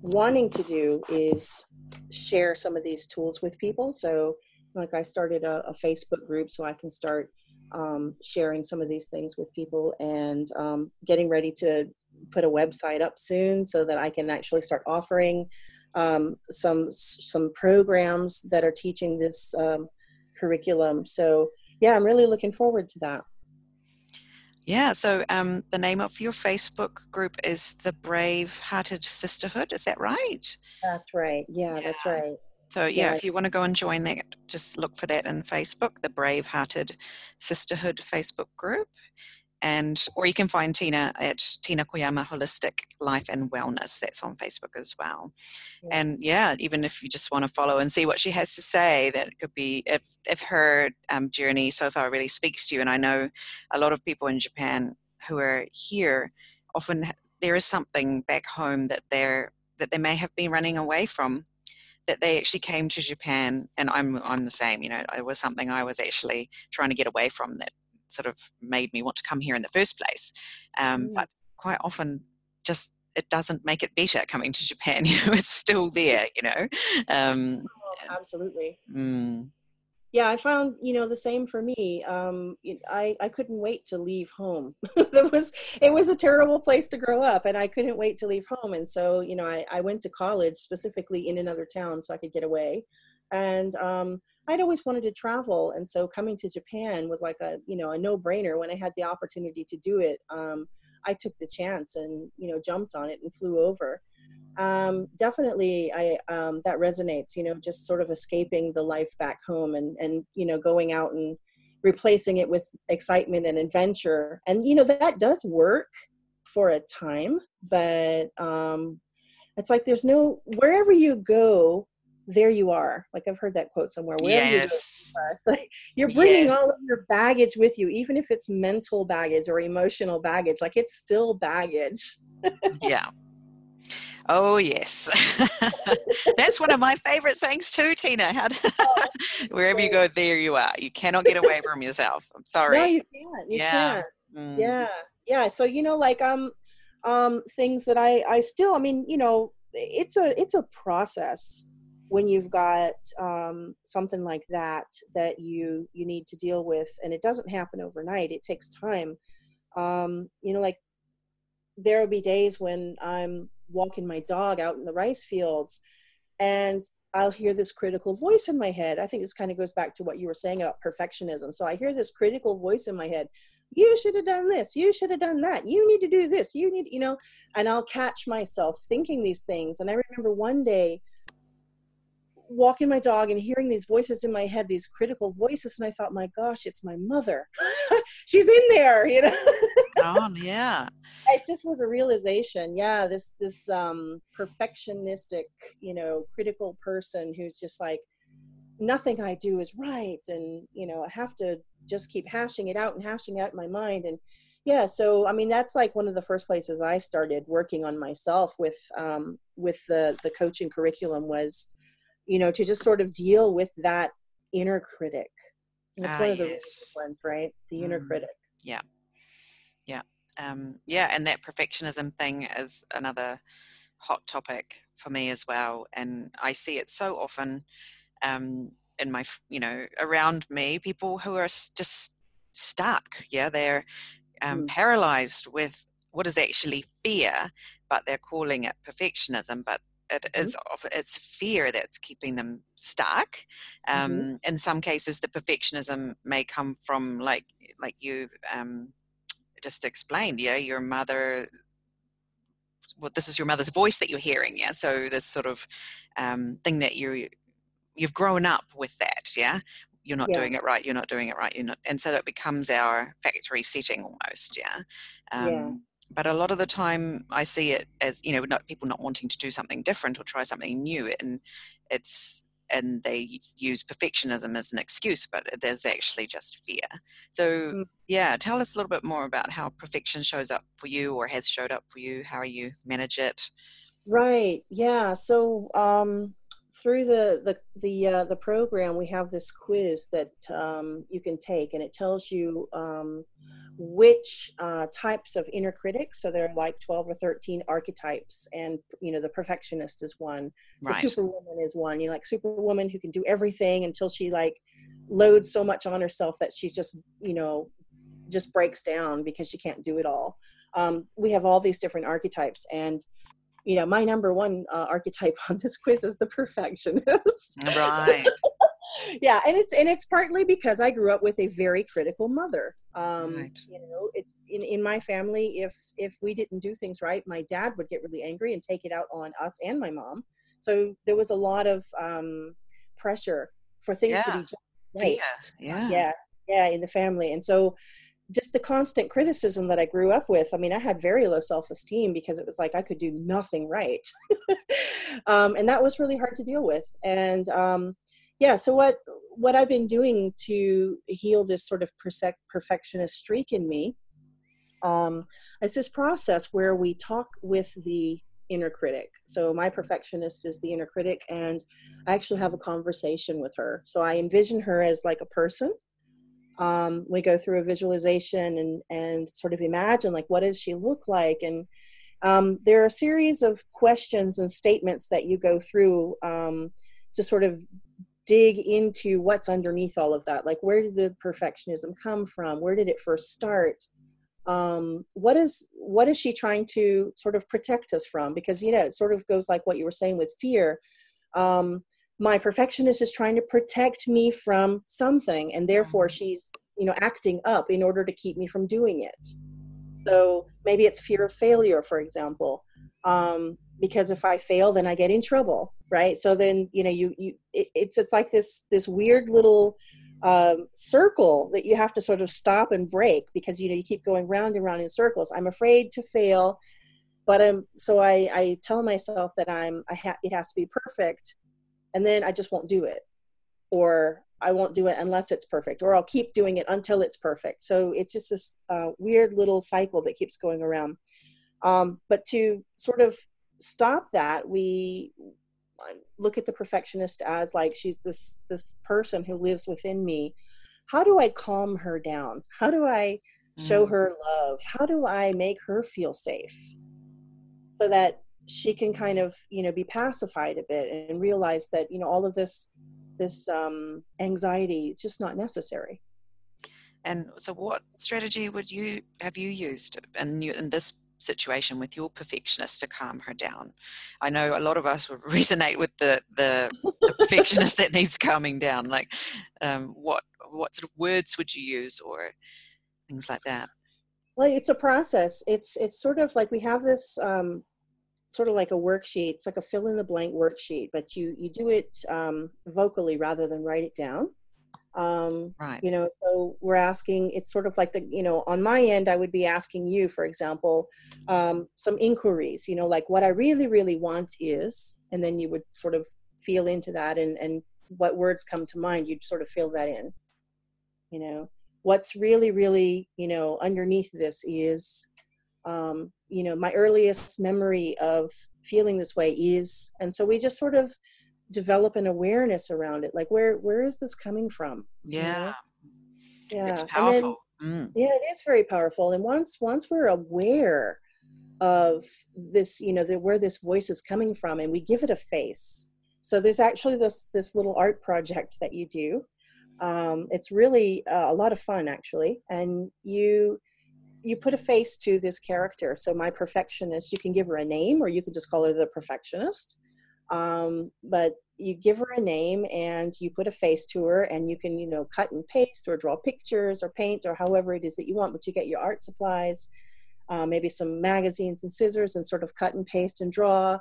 Speaker 2: wanting to do is share some of these tools with people. So like I started a, a Facebook group so I can start um, sharing some of these things with people and um, getting ready to put a website up soon so that I can actually start offering um, some some programs that are teaching this um, curriculum. So yeah, I'm really looking forward to that.
Speaker 1: Yeah, so um, the name of your Facebook group is the Brave Hearted Sisterhood. Is that right?
Speaker 2: That's right. Yeah, yeah. that's right.
Speaker 1: So yeah, yeah, if you want to go and join that, just look for that in Facebook, the Brave Hearted Sisterhood Facebook group. And or you can find Tina at Tina Koyama Holistic Life and Wellness. That's on Facebook as well. Yes. And yeah, even if you just want to follow and see what she has to say, that could be if if her um, journey so far really speaks to you. And I know a lot of people in Japan who are here often there is something back home that they're that they may have been running away from that they actually came to Japan, and I'm I'm the same. You know, it was something I was actually trying to get away from that sort of made me want to come here in the first place. Um, mm. But quite often, just it doesn't make it better coming to Japan. You know, it's still there. You know. Um,
Speaker 2: oh, absolutely. Mm yeah i found you know the same for me um, i i couldn't wait to leave home. It was it was a terrible place to grow up and i couldn't wait to leave home and so you know i, I went to college specifically in another town so i could get away and um, i'd always wanted to travel and so coming to japan was like a you know a no-brainer. When i had the opportunity to do it um, i took the chance and you know jumped on it and flew over um, definitely i um, that resonates you know just sort of escaping the life back home and and you know going out and replacing it with excitement and adventure. And you know that does work for a time but um it's like there's no wherever you go there you are. Like i've heard that quote somewhere
Speaker 1: yes.
Speaker 2: you like you're bringing yes. all of your baggage with you even if it's mental baggage or emotional baggage like it's still baggage.
Speaker 1: Yeah Oh yes, that's one of my favorite sayings too, Tina. Wherever you go, there you are. You cannot get away from yourself. I'm sorry.
Speaker 2: No, you can't. You yeah. can't. Mm. Yeah, yeah. So you know, like um, um, things that I I still. I mean, you know, it's a it's a process when you've got um, something like that that you you need to deal with, and it doesn't happen overnight. It takes time. Um, you know, like there will be days when I'm walking my dog out in the rice fields and I'll hear this critical voice in my head. I think this kind of goes back to what you were saying about perfectionism. So I hear this critical voice in my head. You should have done this. You should have done that. You need to do this. You need, you know, and I'll catch myself thinking these things. And I remember one day walking my dog and hearing these voices in my head, these critical voices, and I thought, my gosh, it's my mother. She's in there, you know.
Speaker 1: oh yeah.
Speaker 2: It just was a realization. Yeah, this this um perfectionistic, you know, critical person who's just like nothing I do is right and you know, I have to just keep hashing it out and hashing out in my mind and yeah so i mean that's like one of the first places i started working on myself with um, with the the coaching curriculum was you know to just sort of deal with that inner critic that's ah, one of the yes. ones right the inner mm. critic
Speaker 1: yeah yeah um, yeah and that perfectionism thing is another hot topic for me as well and i see it so often um, in my you know around me people who are just stuck yeah they're um, mm. paralyzed with what is actually fear but they're calling it perfectionism but it mm-hmm. it's fear that's keeping them stuck. Mm-hmm. Um, mm-hmm. In some cases, the perfectionism may come from like like you um, just explained. Yeah, your mother. Well, this is your mother's voice that you're hearing. Yeah, so this sort of um, thing that you you've grown up with that. Yeah, you're not yeah. doing it right. You're not doing it right. You're not, and so that becomes our factory setting almost. Yeah. Um, yeah but a lot of the time i see it as you know not people not wanting to do something different or try something new and it's and they use perfectionism as an excuse but it is actually just fear so mm. yeah tell us a little bit more about how perfection shows up for you or has showed up for you how you manage it
Speaker 2: right yeah so um through the the the uh, the program we have this quiz that um, you can take and it tells you um, which uh, types of inner critics so there are like 12 or 13 archetypes and you know the perfectionist is one right. the superwoman is one you know like superwoman who can do everything until she like loads so much on herself that she's just you know just breaks down because she can't do it all. Um, we have all these different archetypes and you know my number one uh, archetype on this quiz is the perfectionist.
Speaker 1: Right
Speaker 2: yeah and it's and it's partly because i grew up with a very critical mother um right. you know it, in, in my family if if we didn't do things right my dad would get really angry and take it out on us and my mom so there was a lot of um pressure for things yeah. to be right
Speaker 1: yeah
Speaker 2: yeah yeah in the family and so just the constant criticism that I grew up with. I mean, I had very low self esteem because it was like I could do nothing right. um, and that was really hard to deal with. And um, yeah, so what, what I've been doing to heal this sort of perfectionist streak in me um, is this process where we talk with the inner critic. So my perfectionist is the inner critic, and I actually have a conversation with her. So I envision her as like a person um, we go through a visualization and and sort of imagine like what does she look like and um, there are a series of questions and statements that you go through um, to sort of dig into what's underneath all of that? Like where did the perfectionism come from? Where did it first start? Um, what is what is she trying to sort of protect us from? Because you know it sort of goes like what you were saying with fear. Um, my perfectionist is trying to protect me from something and therefore mm-hmm. she's you know acting up in order to keep me from doing it. So maybe it's fear of failure for example. Um, because if i fail then i get in trouble right so then you know you you it, it's it's like this this weird little um, circle that you have to sort of stop and break because you know you keep going round and round in circles i'm afraid to fail but i'm so i i tell myself that i'm i ha- it has to be perfect and then I just won't do it. Or I won't do it unless it's perfect, or I'll keep doing it until it's perfect. So it's just this uh, weird little cycle that keeps going around. Um, but to sort of stop that, we look at the perfectionist as like she's this this person who lives within me. How do I calm her down? How do I show mm. her love? How do I make her feel safe? So that she can kind of you know be pacified a bit and realize that you know all of this this um, anxiety it's just not necessary
Speaker 1: and so what strategy would you have you used in, in this situation with your perfectionist to calm her down? I know a lot of us would resonate with the the, the perfectionist that needs calming down. Like, um, what what sort of words would you use or things like that?
Speaker 2: Well, it's a process. It's it's sort of like we have this um, sort of like a worksheet. It's like a fill in the blank worksheet, but you you do it um, vocally rather than write it down. Um,
Speaker 1: right.
Speaker 2: You know, so we're asking. It's sort of like the you know on my end, I would be asking you, for example, um, some inquiries. You know, like what I really really want is, and then you would sort of feel into that, and and what words come to mind, you'd sort of fill that in. You know, what's really really you know underneath this is um, you know my earliest memory of feeling this way is and so we just sort of develop an awareness around it like where where is this coming from
Speaker 1: yeah.
Speaker 2: you know? yeah
Speaker 1: it's powerful. Then,
Speaker 2: mm. yeah it is very powerful and once once we're aware of this you know the, where this voice is coming from and we give it a face. So there's actually this this little art project that you do. Um, it's really uh, a lot of fun actually and you you put a face to this character. So my perfectionist you can give her a name or you can just call her the perfectionist. Um, but you give her a name and you put a face to her and you can you know cut and paste or draw pictures or paint or however it is that you want but you get your art supplies uh, maybe some magazines and scissors and sort of cut and paste and draw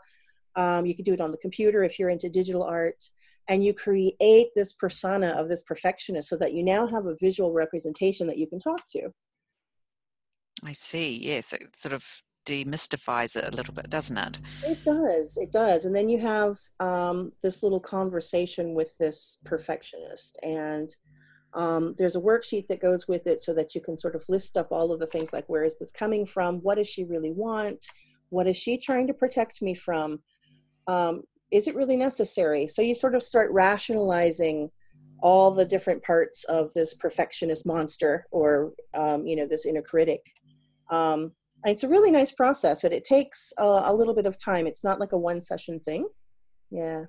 Speaker 2: um, you can do it on the computer if you're into digital art and you create this persona of this perfectionist so that you now have a visual representation that you can talk to.
Speaker 1: I see. Yes, it sort of demystifies it a little bit, doesn't it?
Speaker 2: It does. It does. And then you have um, this little conversation with this perfectionist, and um, there's a worksheet that goes with it so that you can sort of list up all of the things like where is this coming from? What does she really want? What is she trying to protect me from? Um, is it really necessary? So you sort of start rationalizing all the different parts of this perfectionist monster or, um, you know, this inner critic. Um, it's a really nice process, but it takes a, a little bit of time. It's not like a one session thing. Yeah.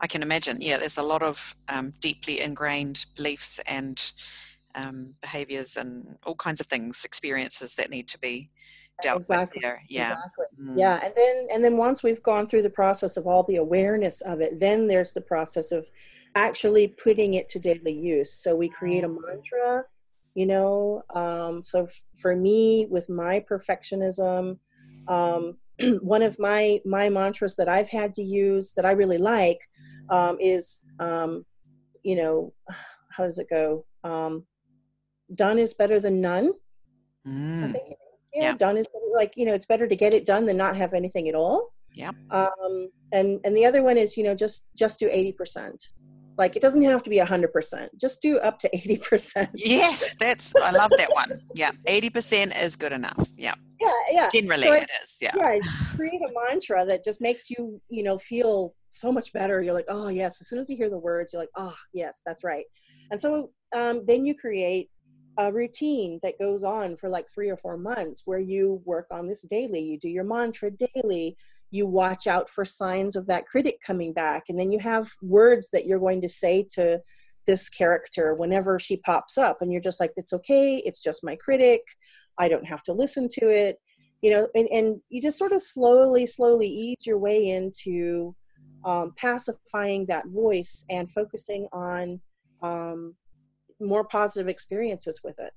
Speaker 1: I can imagine. Yeah, there's a lot of um, deeply ingrained beliefs and um, behaviors and all kinds of things, experiences that need to be dealt
Speaker 2: exactly.
Speaker 1: with there. Yeah.
Speaker 2: Exactly. Mm. Yeah. And then and then once we've gone through the process of all the awareness of it, then there's the process of actually putting it to daily use. So we create a mm. mantra, you know. Um, so f- for me, with my perfectionism, um, one of my my mantras that I've had to use that I really like um, is, um, you know, how does it go? Um, done is better than none.
Speaker 1: Mm.
Speaker 2: I think yeah, yeah, done is like you know it's better to get it done than not have anything at all
Speaker 1: yeah
Speaker 2: um and and the other one is you know just just do 80 percent like it doesn't have to be 100% just do up to 80%
Speaker 1: yes that's i love that one. Yeah 80% is good enough. Yeah.
Speaker 2: Yeah yeah.
Speaker 1: Generally so it is yeah.
Speaker 2: Yeah create a mantra that just makes you you know feel so much better. You're like oh yes. As soon as you hear the words you're like oh yes that's right. And so um, then you create a routine that goes on for like three or four months where you work on this daily you do your mantra daily you watch out for signs of that critic coming back and then you have words that you're going to say to this character whenever she pops up and you're just like it's okay it's just my critic i don't have to listen to it you know and, and you just sort of slowly slowly ease your way into um, pacifying that voice and focusing on um, more positive experiences with it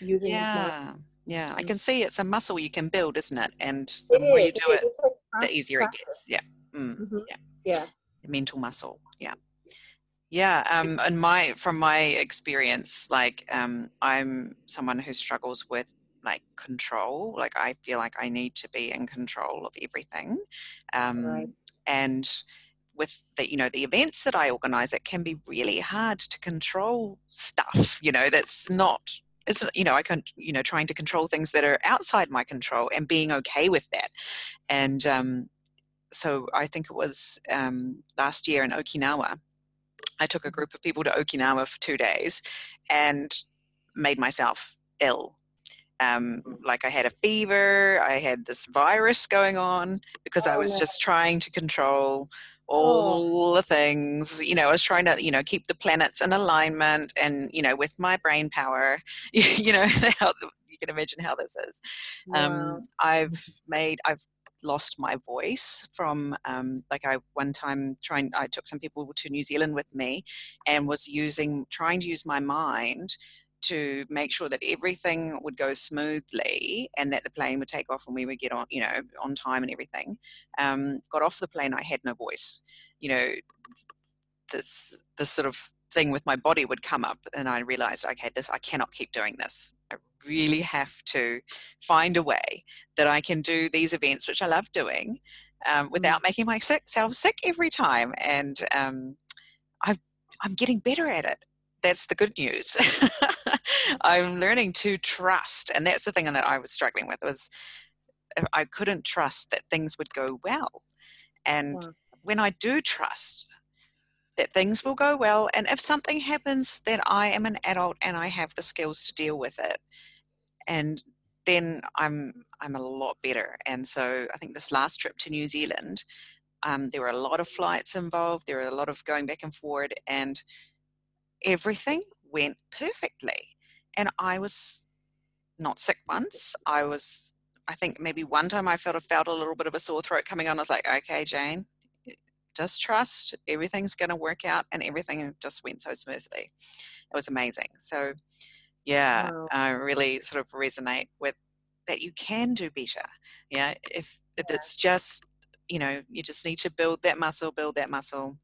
Speaker 1: using yeah yeah i can see it's a muscle you can build isn't it and the it more is, you do it, it like the easier practice. it gets yeah mm,
Speaker 2: mm-hmm.
Speaker 1: yeah
Speaker 2: yeah
Speaker 1: mental muscle yeah yeah um and my from my experience like um i'm someone who struggles with like control like i feel like i need to be in control of everything um right. and with the you know the events that I organize, it can be really hard to control stuff. You know, that's not it's you know I can you know trying to control things that are outside my control and being okay with that. And um, so I think it was um, last year in Okinawa. I took a group of people to Okinawa for two days and made myself ill um, like I had a fever, I had this virus going on because oh, I was no. just trying to control all oh. the things you know i was trying to you know keep the planets in alignment and you know with my brain power you know you can imagine how this is. Wow. Um, I've made, I've lost my voice from um, like I one time trying I took some people to New Zealand with me and was using trying to use my mind to make sure that everything would go smoothly and that the plane would take off and we would get on you know on time and everything um, got off the plane I had no voice you know this this sort of thing with my body would come up and I realized okay this I cannot keep doing this I really have to find a way that I can do these events, which I love doing, um, without mm. making myself sick every time. And um, i I'm getting better at it. That's the good news. I'm learning to trust, and that's the thing that I was struggling with was uh, I couldn't trust that things would go well. And wow. when I do trust, that things will go well and if something happens that i am an adult and i have the skills to deal with it and then I'm I'm a lot better. And so I think this last trip to New Zealand, um, there were a lot of flights involved. There were a lot of going back and forward, and everything went perfectly. And I was not sick once. I was, I think maybe one time I felt felt a little bit of a sore throat coming on. I was like, okay, Jane, just trust everything's going to work out, and everything just went so smoothly. It was amazing. So yeah wow. i really sort of resonate with that you can do better yeah if yeah. it's just you know you just need to build that muscle build that muscle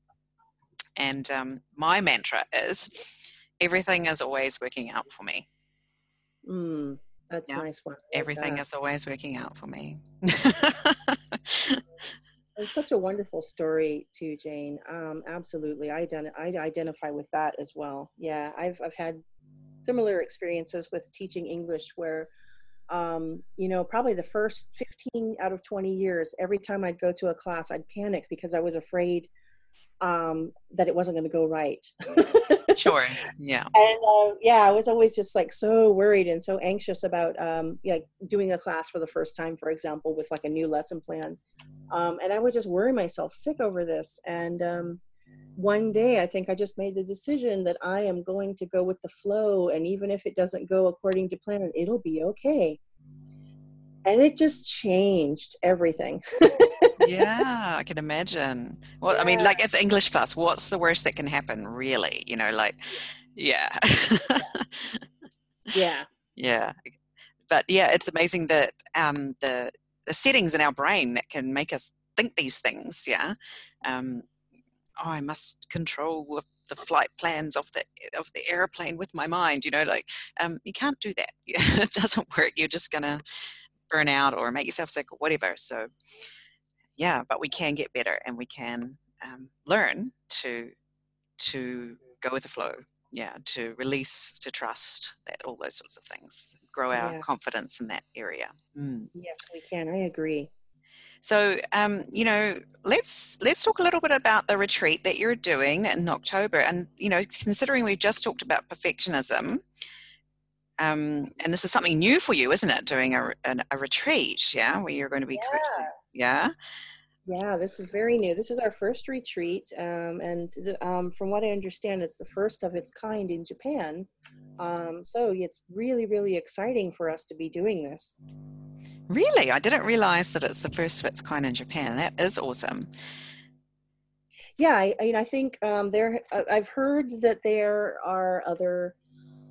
Speaker 1: and um, my mantra is everything is always working out for me
Speaker 2: mm, that's yeah. nice one
Speaker 1: everything that. is always working out for me
Speaker 2: it's such a wonderful story too jane um, absolutely I, ident- I identify with that as well yeah i've, I've had similar experiences with teaching English where um, you know, probably the first 15 out of 20 years, every time I'd go to a class, I'd panic because I was afraid um, that it wasn't going to go right.
Speaker 1: sure. Yeah.
Speaker 2: And uh, yeah, I was always just like so worried and so anxious about um, yeah, doing a class for the first time, for example, with like a new lesson plan. Um, and I would just worry myself sick over this. And um, one day i think i just made the decision that i am going to go with the flow and even if it doesn't go according to plan it'll be okay and it just changed everything
Speaker 1: yeah i can imagine well yeah. i mean like it's english class what's the worst that can happen really you know like yeah
Speaker 2: yeah
Speaker 1: yeah but yeah it's amazing that um the the settings in our brain that can make us think these things yeah um oh, I must control the flight plans of the of the airplane with my mind. You know, like um, you can't do that. it doesn't work. You're just gonna burn out or make yourself sick or whatever. So yeah, but we can get better and we can um, learn to to go with the flow. Yeah, to release, to trust, that all those sorts of things. Grow our yeah. confidence in that area.
Speaker 2: Mm. Yes, we can. I agree.
Speaker 1: So, um, you know, let's let's talk a little bit about the retreat that you're doing in October, and you know, considering we just talked about perfectionism, um, and this is something new for you, isn't it? Doing a, a, a retreat, yeah, where you're going to be,
Speaker 2: yeah.
Speaker 1: yeah.
Speaker 2: Yeah, this is very new. This is our first retreat, um, and the, um, from what I understand, it's the first of its kind in Japan. Um, so it's really, really exciting for us to be doing this.
Speaker 1: Really? I didn't realize that it's the first of its kind in Japan. That is awesome.
Speaker 2: Yeah, I, I, I think um, there. I've heard that there are other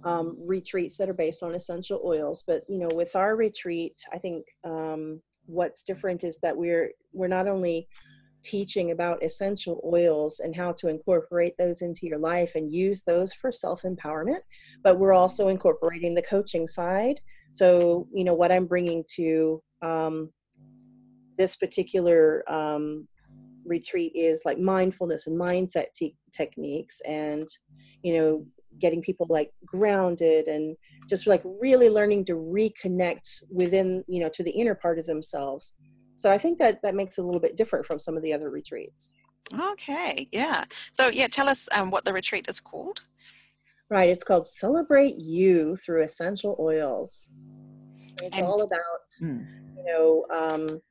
Speaker 2: um, retreats that are based on essential oils, but you know, with our retreat, I think um, what's different is that we're we're not only teaching about essential oils and how to incorporate those into your life and use those for self empowerment, but we're also incorporating the coaching side. So, you know, what I'm bringing to um, this particular um, retreat is like mindfulness and mindset te- techniques and, you know, getting people like grounded and just like really learning to reconnect within, you know, to the inner part of themselves. So I think that that makes it a little bit different from some of the other retreats.
Speaker 1: Okay, yeah. So yeah, tell us um, what the retreat is called.
Speaker 2: Right. It's called Celebrate You Through Essential Oils. It's and, all about, hmm. you know, um,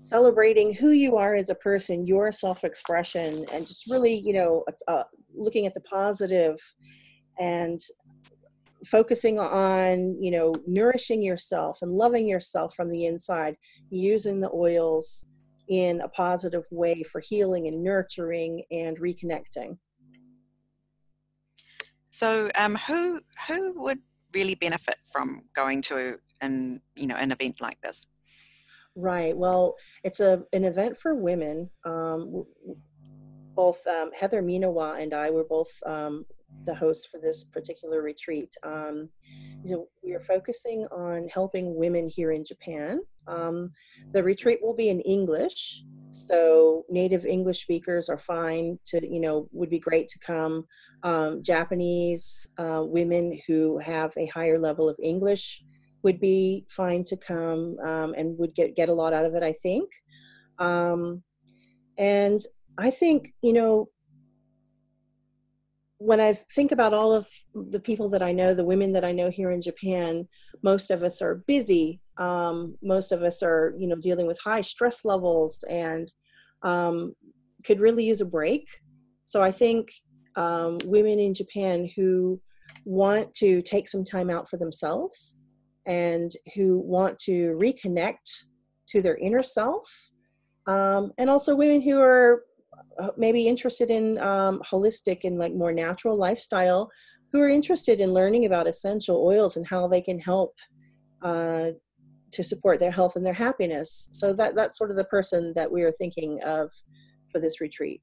Speaker 2: celebrating who you are as a person, your self expression, and just really, you know, uh, looking at the positive and focusing on you know nourishing yourself and loving yourself from the inside using the oils in a positive way for healing and nurturing and reconnecting.
Speaker 1: So um, who who would really benefit from going to an you know an event like this?
Speaker 2: Right. Well it's a an event for women. Um, both um, heather minawa and i were both um, the host for this particular retreat. Um, you know, we are focusing on helping women here in Japan. Um, the retreat will be in English, so native English speakers are fine to, you know, would be great to come. Um, Japanese uh, women who have a higher level of English would be fine to come um, and would get, get a lot out of it, I think. Um, and I think, you know, when I think about all of the people that I know, the women that I know here in Japan, most of us are busy. Um, most of us are, you know, dealing with high stress levels and um, could really use a break. So I think um, women in Japan who want to take some time out for themselves and who want to reconnect to their inner self, um, and also women who are maybe interested in um, holistic and like more natural lifestyle who are interested in learning about essential oils and how they can help uh, to support their health and their happiness. So that that's sort of the person that we are thinking of for this retreat.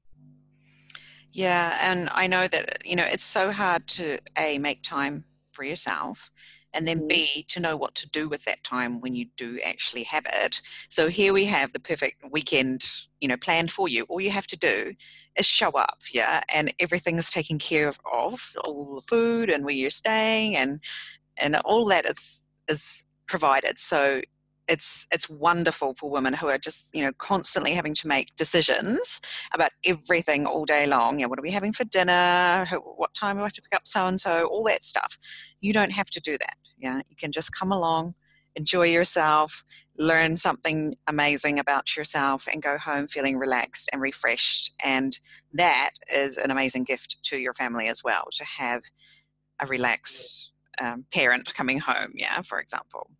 Speaker 1: Yeah and i know that you know it's so hard to a make time for yourself and then B, mm-hmm. to know what to do with that time when you do actually have it. So here we have the perfect weekend, you know, planned for you. All you have to do is show up, yeah, and everything is taken care of, all the food and where you're staying and and all that is is provided. So it's it's wonderful for women who are just you know constantly having to make decisions about everything all day long. You know, what are we having for dinner? what time do I have to pick up so and so? All that stuff. You don't have to do that. Yeah, you can just come along, enjoy yourself, learn something amazing about yourself, and go home feeling relaxed and refreshed. And that is an amazing gift to your family as well to have a relaxed um, parent coming home. Yeah, for example.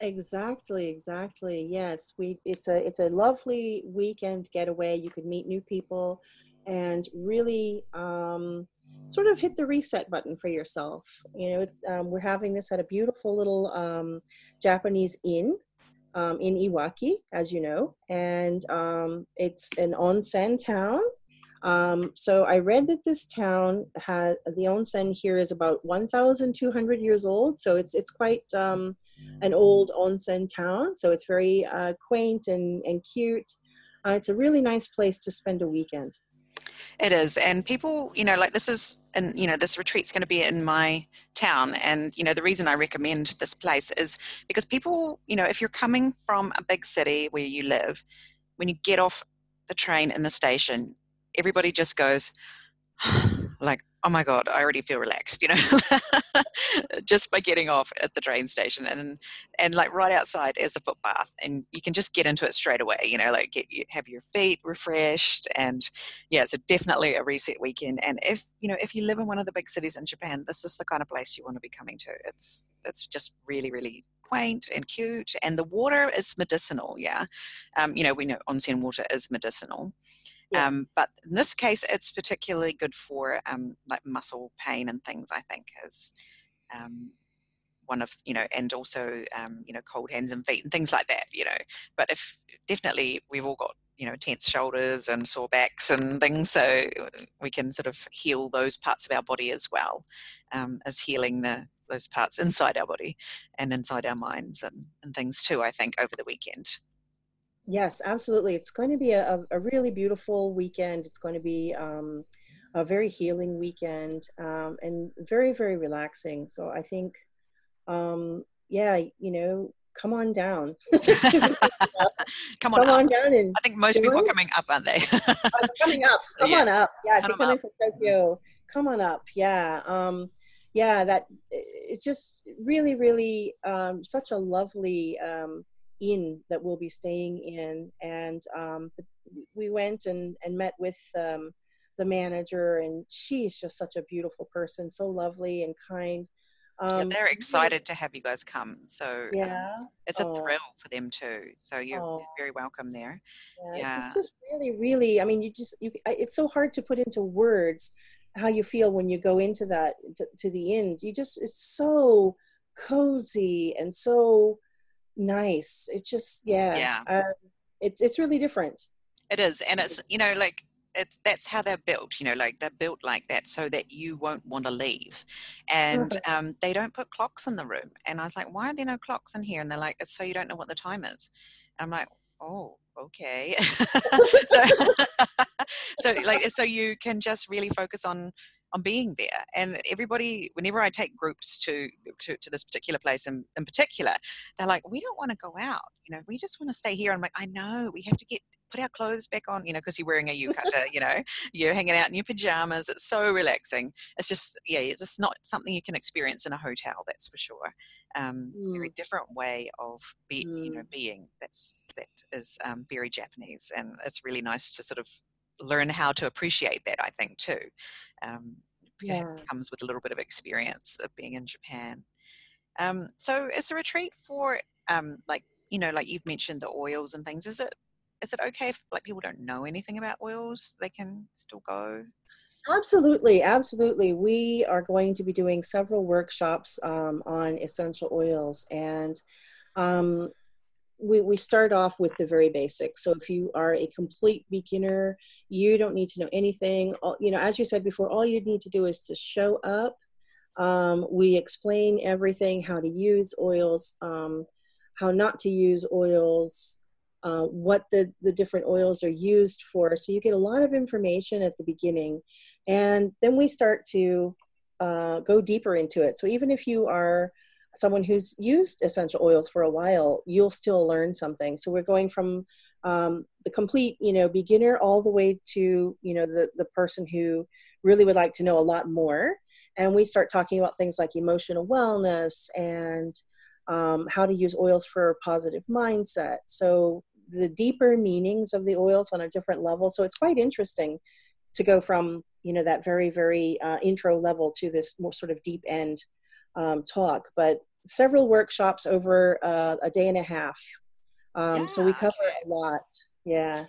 Speaker 2: Exactly, exactly. Yes, we it's a it's a lovely weekend getaway. You could meet new people and really um, sort of hit the reset button for yourself. You know, um, we're having this at a beautiful little um, Japanese inn um, in Iwaki, as you know, and um, it's an onsen town. Um, so I read that this town had the onsen here is about 1,200 years old. So it's it's quite an old onsen town. So it's very uh, quaint and and cute. Uh, it's a really nice place to spend a weekend.
Speaker 1: It is, and people, you know, like this is, and you know, this retreat's going to be in my town, and you know, the reason I recommend this place is because people, you know, if you're coming from a big city where you live, when you get off the train in the station, everybody just goes, like, oh my god i already feel relaxed you know? Just by getting off at the train station and and like right outside is a footbath and you can just get into it straight away you know? Like get have your feet refreshed and yeah so definitely a reset weekend. And if you know if you live in one of the big cities in japan this is the kind of place you want to be coming to. It's it's just really really quaint and cute and the water is medicinal yeah? Um, you know we know onsen water is medicinal yeah. Um, but in this case, it's particularly good for um, like muscle pain and things. I think is um, one of you know, and also um, you know, cold hands and feet and things like that. You know, but if definitely we've all got you know tense shoulders and sore backs and things, so we can sort of heal those parts of our body as well um, as healing the those parts inside our body and inside our minds and, and things too. I think over the weekend.
Speaker 2: Yes, absolutely. It's going to be a, a really beautiful weekend. It's going to be um, a very healing weekend um, and very, very relaxing. So I think, um, yeah, you know, come on down.
Speaker 1: come on, come on down and I think most people are coming up, aren't they?
Speaker 2: it's coming up. Come yeah. on up. Yeah, if you're coming from Tokyo, come on up. Yeah. Um, yeah, that it's just really, really um, such a lovely um, inn that we'll be staying in. And um, the, we went and, and met with um, the manager, and she's just such a beautiful person, so lovely and kind.
Speaker 1: yeah,
Speaker 2: Um,
Speaker 1: they're excited to have you guys come. So um,
Speaker 2: Yeah.
Speaker 1: it's a
Speaker 2: Oh.
Speaker 1: thrill for them too. So you're
Speaker 2: Oh.
Speaker 1: very welcome there.
Speaker 2: Yeah, It's,
Speaker 1: Yeah.
Speaker 2: it's just really, really. I mean, you just you. It's so hard to put into words how you feel when you go into that to, to the end. You just it's so cozy and so nice. It's just yeah.
Speaker 1: Yeah.
Speaker 2: Uh, it's it's really different.
Speaker 1: It is, and it's you know like it's that's how they're built. You know, like they're built like that so that you won't want to leave. And um, they don't put clocks in the room. And I was like, why are there no clocks in here? And they're like, it's so you don't know what the time is. And I'm like, oh, okay. so, so like so you can just really focus on on being there. And everybody whenever i take groups to to, to this particular place in, in particular they're like we don't want to go out you know we just want to stay here. I'm like i know we have to get put our clothes back on you know because you're wearing a yukata you know you're hanging out in your pajamas it's so relaxing. It's just yeah it's just not something you can experience in a hotel that's for sure. Um very different way of be you know being that's that is um, very japanese and it's really nice to sort of learn how to appreciate that i think too um,
Speaker 2: Yeah.
Speaker 1: comes with a little bit of experience of being in japan um, so is the retreat for um, like you know like you've mentioned the oils and things is it is it okay if like people don't know anything about oils they can still go
Speaker 2: Absolutely, absolutely. We are going to be doing several workshops um, on essential oils, and um, we, we start off with the very basics. So if you are a complete beginner, you don't need to know anything. You know, as you said before, all you need to do is to show up. Um, we explain everything: how to use oils, um, how not to use oils, uh, what the, the different oils are used for. So you get a lot of information at the beginning. And then we start to uh, go deeper into it. So even if you are someone who's used essential oils for a while, you'll still learn something. So we're going from um, the complete, you know, beginner all the way to, you know, the, the person who really would like to know a lot more. And we start talking about things like emotional wellness and um, how to use oils for a positive mindset. So the deeper meanings of the oils on a different level. So it's quite interesting to go from you know that very very uh, intro level to this more sort of deep end um, talk. But several workshops over uh, a day and a half. Um, so we cover
Speaker 1: okay.
Speaker 2: a lot. Yeah.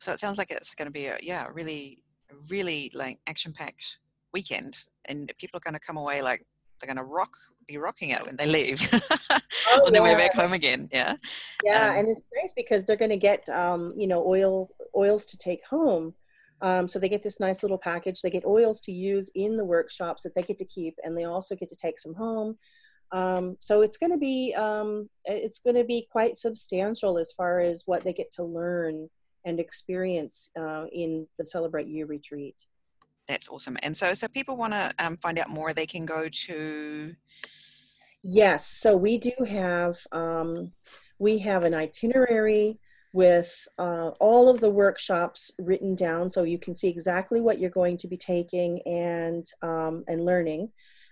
Speaker 1: so it sounds like it's going to be a yeah really really like action packed weekend and people are going to come away like they're going to rock be rocking it when they leave on their way back home again yeah
Speaker 2: Yeah,
Speaker 1: Um,
Speaker 2: and it's nice because they're going to get um, you know oil oils to take home. Um, so they get this nice little package. They get oils to use in the workshops that they get to keep, and they also get to take some home. Um, so it's going to be um, it's going to be quite substantial as far as what they get to learn and experience uh, in the Celebrate You retreat.
Speaker 1: that's awesome and so so people want to um, find out more they can go to
Speaker 2: Yes, so we do have um, we have an itinerary with uh, all of the workshops written down, so you can see exactly what you're going to be taking and um, and learning.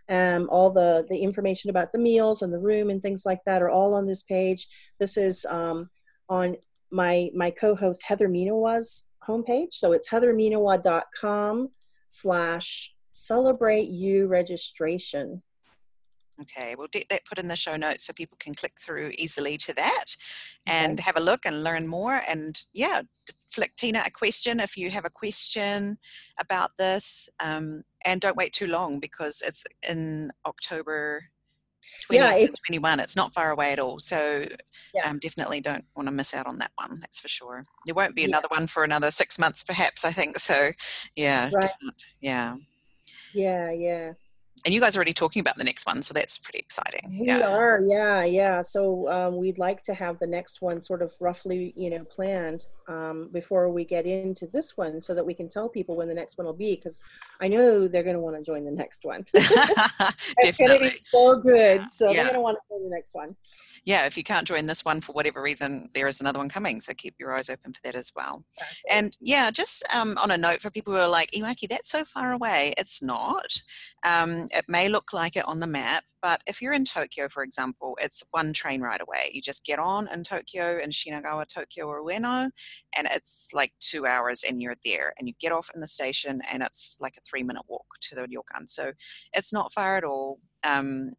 Speaker 2: Um, all the the information about the meals and the room and things like that are all on this page. This is um, on my my co-host Heather minowa's homepage, so it's heatherminawa.com slash celebrate you registration.
Speaker 1: Okay, we'll get that put in the show notes so people can click through easily to that and have a look and learn more. And yeah, flick Tina a question if you have a question about this. Um, and don't wait too long because it's in October 20
Speaker 2: Yeah, it's-
Speaker 1: 21. It's not far away at all. So
Speaker 2: Yeah.
Speaker 1: um, definitely don't want to miss out on that one. That's for sure. There won't be
Speaker 2: Yeah.
Speaker 1: another one for another six months, perhaps, I think. So yeah,
Speaker 2: Right.
Speaker 1: yeah.
Speaker 2: Yeah, yeah.
Speaker 1: And you guys are already talking about the next one. So that's pretty exciting.
Speaker 2: We
Speaker 1: yeah.
Speaker 2: are, yeah, yeah. So um, we'd like to have the next one sort of roughly, you know, planned um, before we get into this one, so that we can tell people when the next one will be. Because I know they're going to want to join the next one. it's going to
Speaker 1: Definitely.
Speaker 2: be so good. So
Speaker 1: Yeah.
Speaker 2: they're going to want to join the next one.
Speaker 1: Yeah, if you can't join this one for whatever reason, there is another one coming. So keep your eyes open for that as well. And yeah, just um, on a note for people who are like, Iwaki, that's so far away. It's not. Um, it may look like it on the map, But if you're in Tokyo, for example, it's one train ride away. You just get on in Tokyo, in Shinagawa, Tokyo, or Ueno, and it's like two hours and you're there. And you get off in the station, and it's like a three minute walk to the ryokan. So it's not far at all. Um,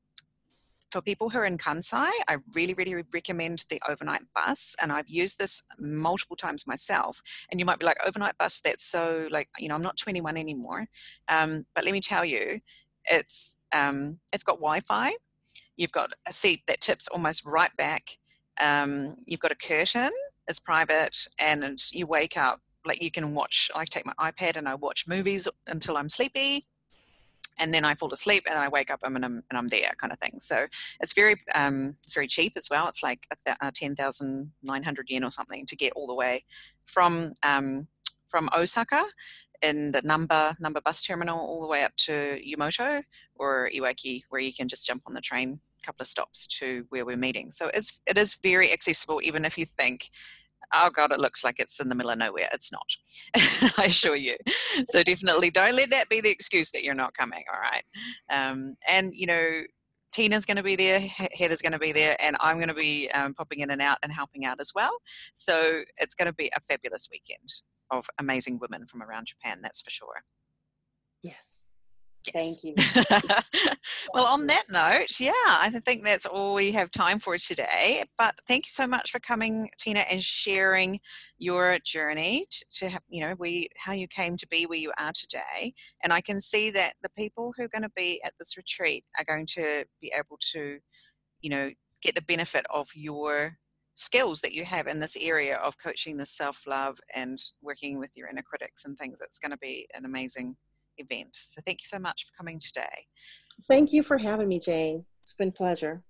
Speaker 1: for people who are in Kansai, I really, really recommend the overnight bus. And I've used this multiple times myself. And you might be like, overnight bus, that's so like, you know, I'm not 21 anymore. Um, but let me tell you, it's um, it's got Wi-Fi. You've got a seat that tips almost right back. Um, you've got a curtain. It's private, and you wake up like you can watch. I take my iPad and I watch movies until I'm sleepy and then I fall asleep and I wake up and I'm, and I'm there kind of thing. So it's very um, it's very cheap as well. It's like a ten thousand nine hundred yen or something to get all the way from um, from Osaka in the Namba Namba bus terminal all the way up to Yumoto or Iwaki, where you can just jump on the train a couple of stops to where we're meeting. So it's it is very accessible, even if you think oh god it looks like it's in the middle of nowhere. It's not. I assure you. So definitely don't let that be the excuse that you're not coming all right? Um, and you know tina's going to be there heather's going to be there and i'm going to be um, popping in and out and helping out as well. So it's going to be a fabulous weekend of amazing women from around japan that's for sure.
Speaker 2: Yes Yes. Thank you.
Speaker 1: well, on that note, yeah, I think that's all we have time for today. But thank you so much for coming, Tina, and sharing your journey to, to have, you know, we how you came to be where you are today. And I can see that the people who are going to be at this retreat are going to be able to, you know, get the benefit of your skills that you have in this area of coaching the self love and working with your inner critics and things. It's going to be an amazing event. So thank you so much for coming today.
Speaker 2: Thank you for having me, Jayne. It's been pleasure.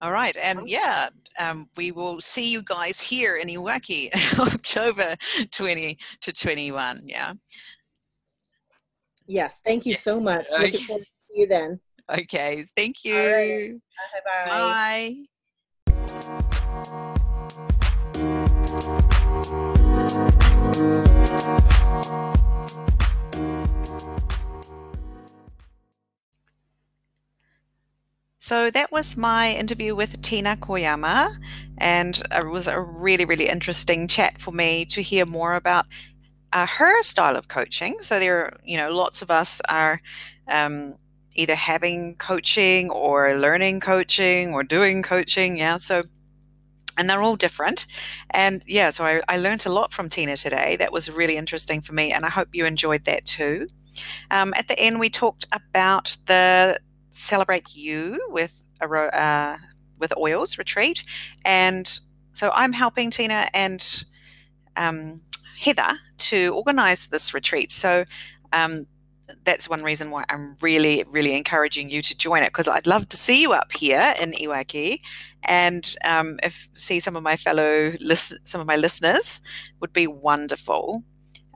Speaker 1: All right, and yeah, um, we will see you guys here in Iwaki, October 20 to 21. Yeah.
Speaker 2: Yes, thank you so much. Okay. Looking forward to see you then.
Speaker 1: Okay, thank you.
Speaker 2: Right. Bye.
Speaker 1: Bye. So that was my interview with Tina Koyama, and it was a really, really interesting chat for me to hear more about uh, her style of coaching. So there, are, you know, lots of us are um, either having coaching or learning coaching or doing coaching. Yeah, so and they're all different. And yeah, so I, I learned a lot from Tina today. That was really interesting for me, and I hope you enjoyed that too. Um, at the end, we talked about the celebrate you with a uh, with oils retreat, and so I'm helping Tina and um, Heather to organise this retreat. So. Um, that's one reason why I'm really, really encouraging you to join it because I'd love to see you up here in Iwaki, and um, if see some of my fellow list, some of my listeners would be wonderful.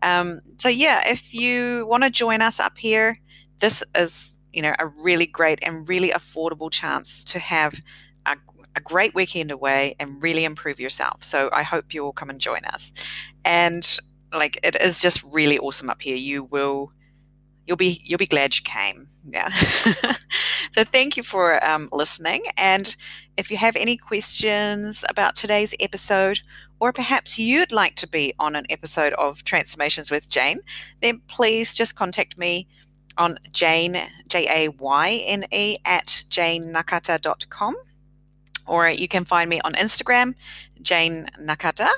Speaker 1: Um, so yeah, if you want to join us up here, this is you know, a really great and really affordable chance to have a, a great weekend away and really improve yourself. So I hope you'll come and join us. And like it is just really awesome up here. You will you'll be you'll be glad you came. Yeah. so thank you for um, listening. And if you have any questions about today's episode, or perhaps you'd like to be on an episode of Transformations with Jayne, then please just contact me on Jayne, J A Y N E, at jaynenakata.com. Or you can find me on Instagram, Jayne Nakata.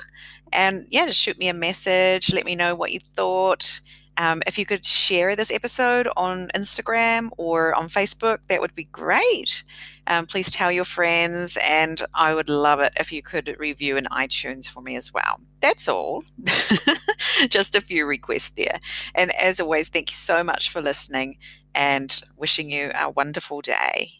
Speaker 1: And yeah, just shoot me a message. Let me know what you thought. Um, if you could share this episode on Instagram or on Facebook, that would be great. Um, please tell your friends, and I would love it if you could review in iTunes for me as well. That's all. Just a few requests there. And as always, thank you so much for listening and wishing you a wonderful day.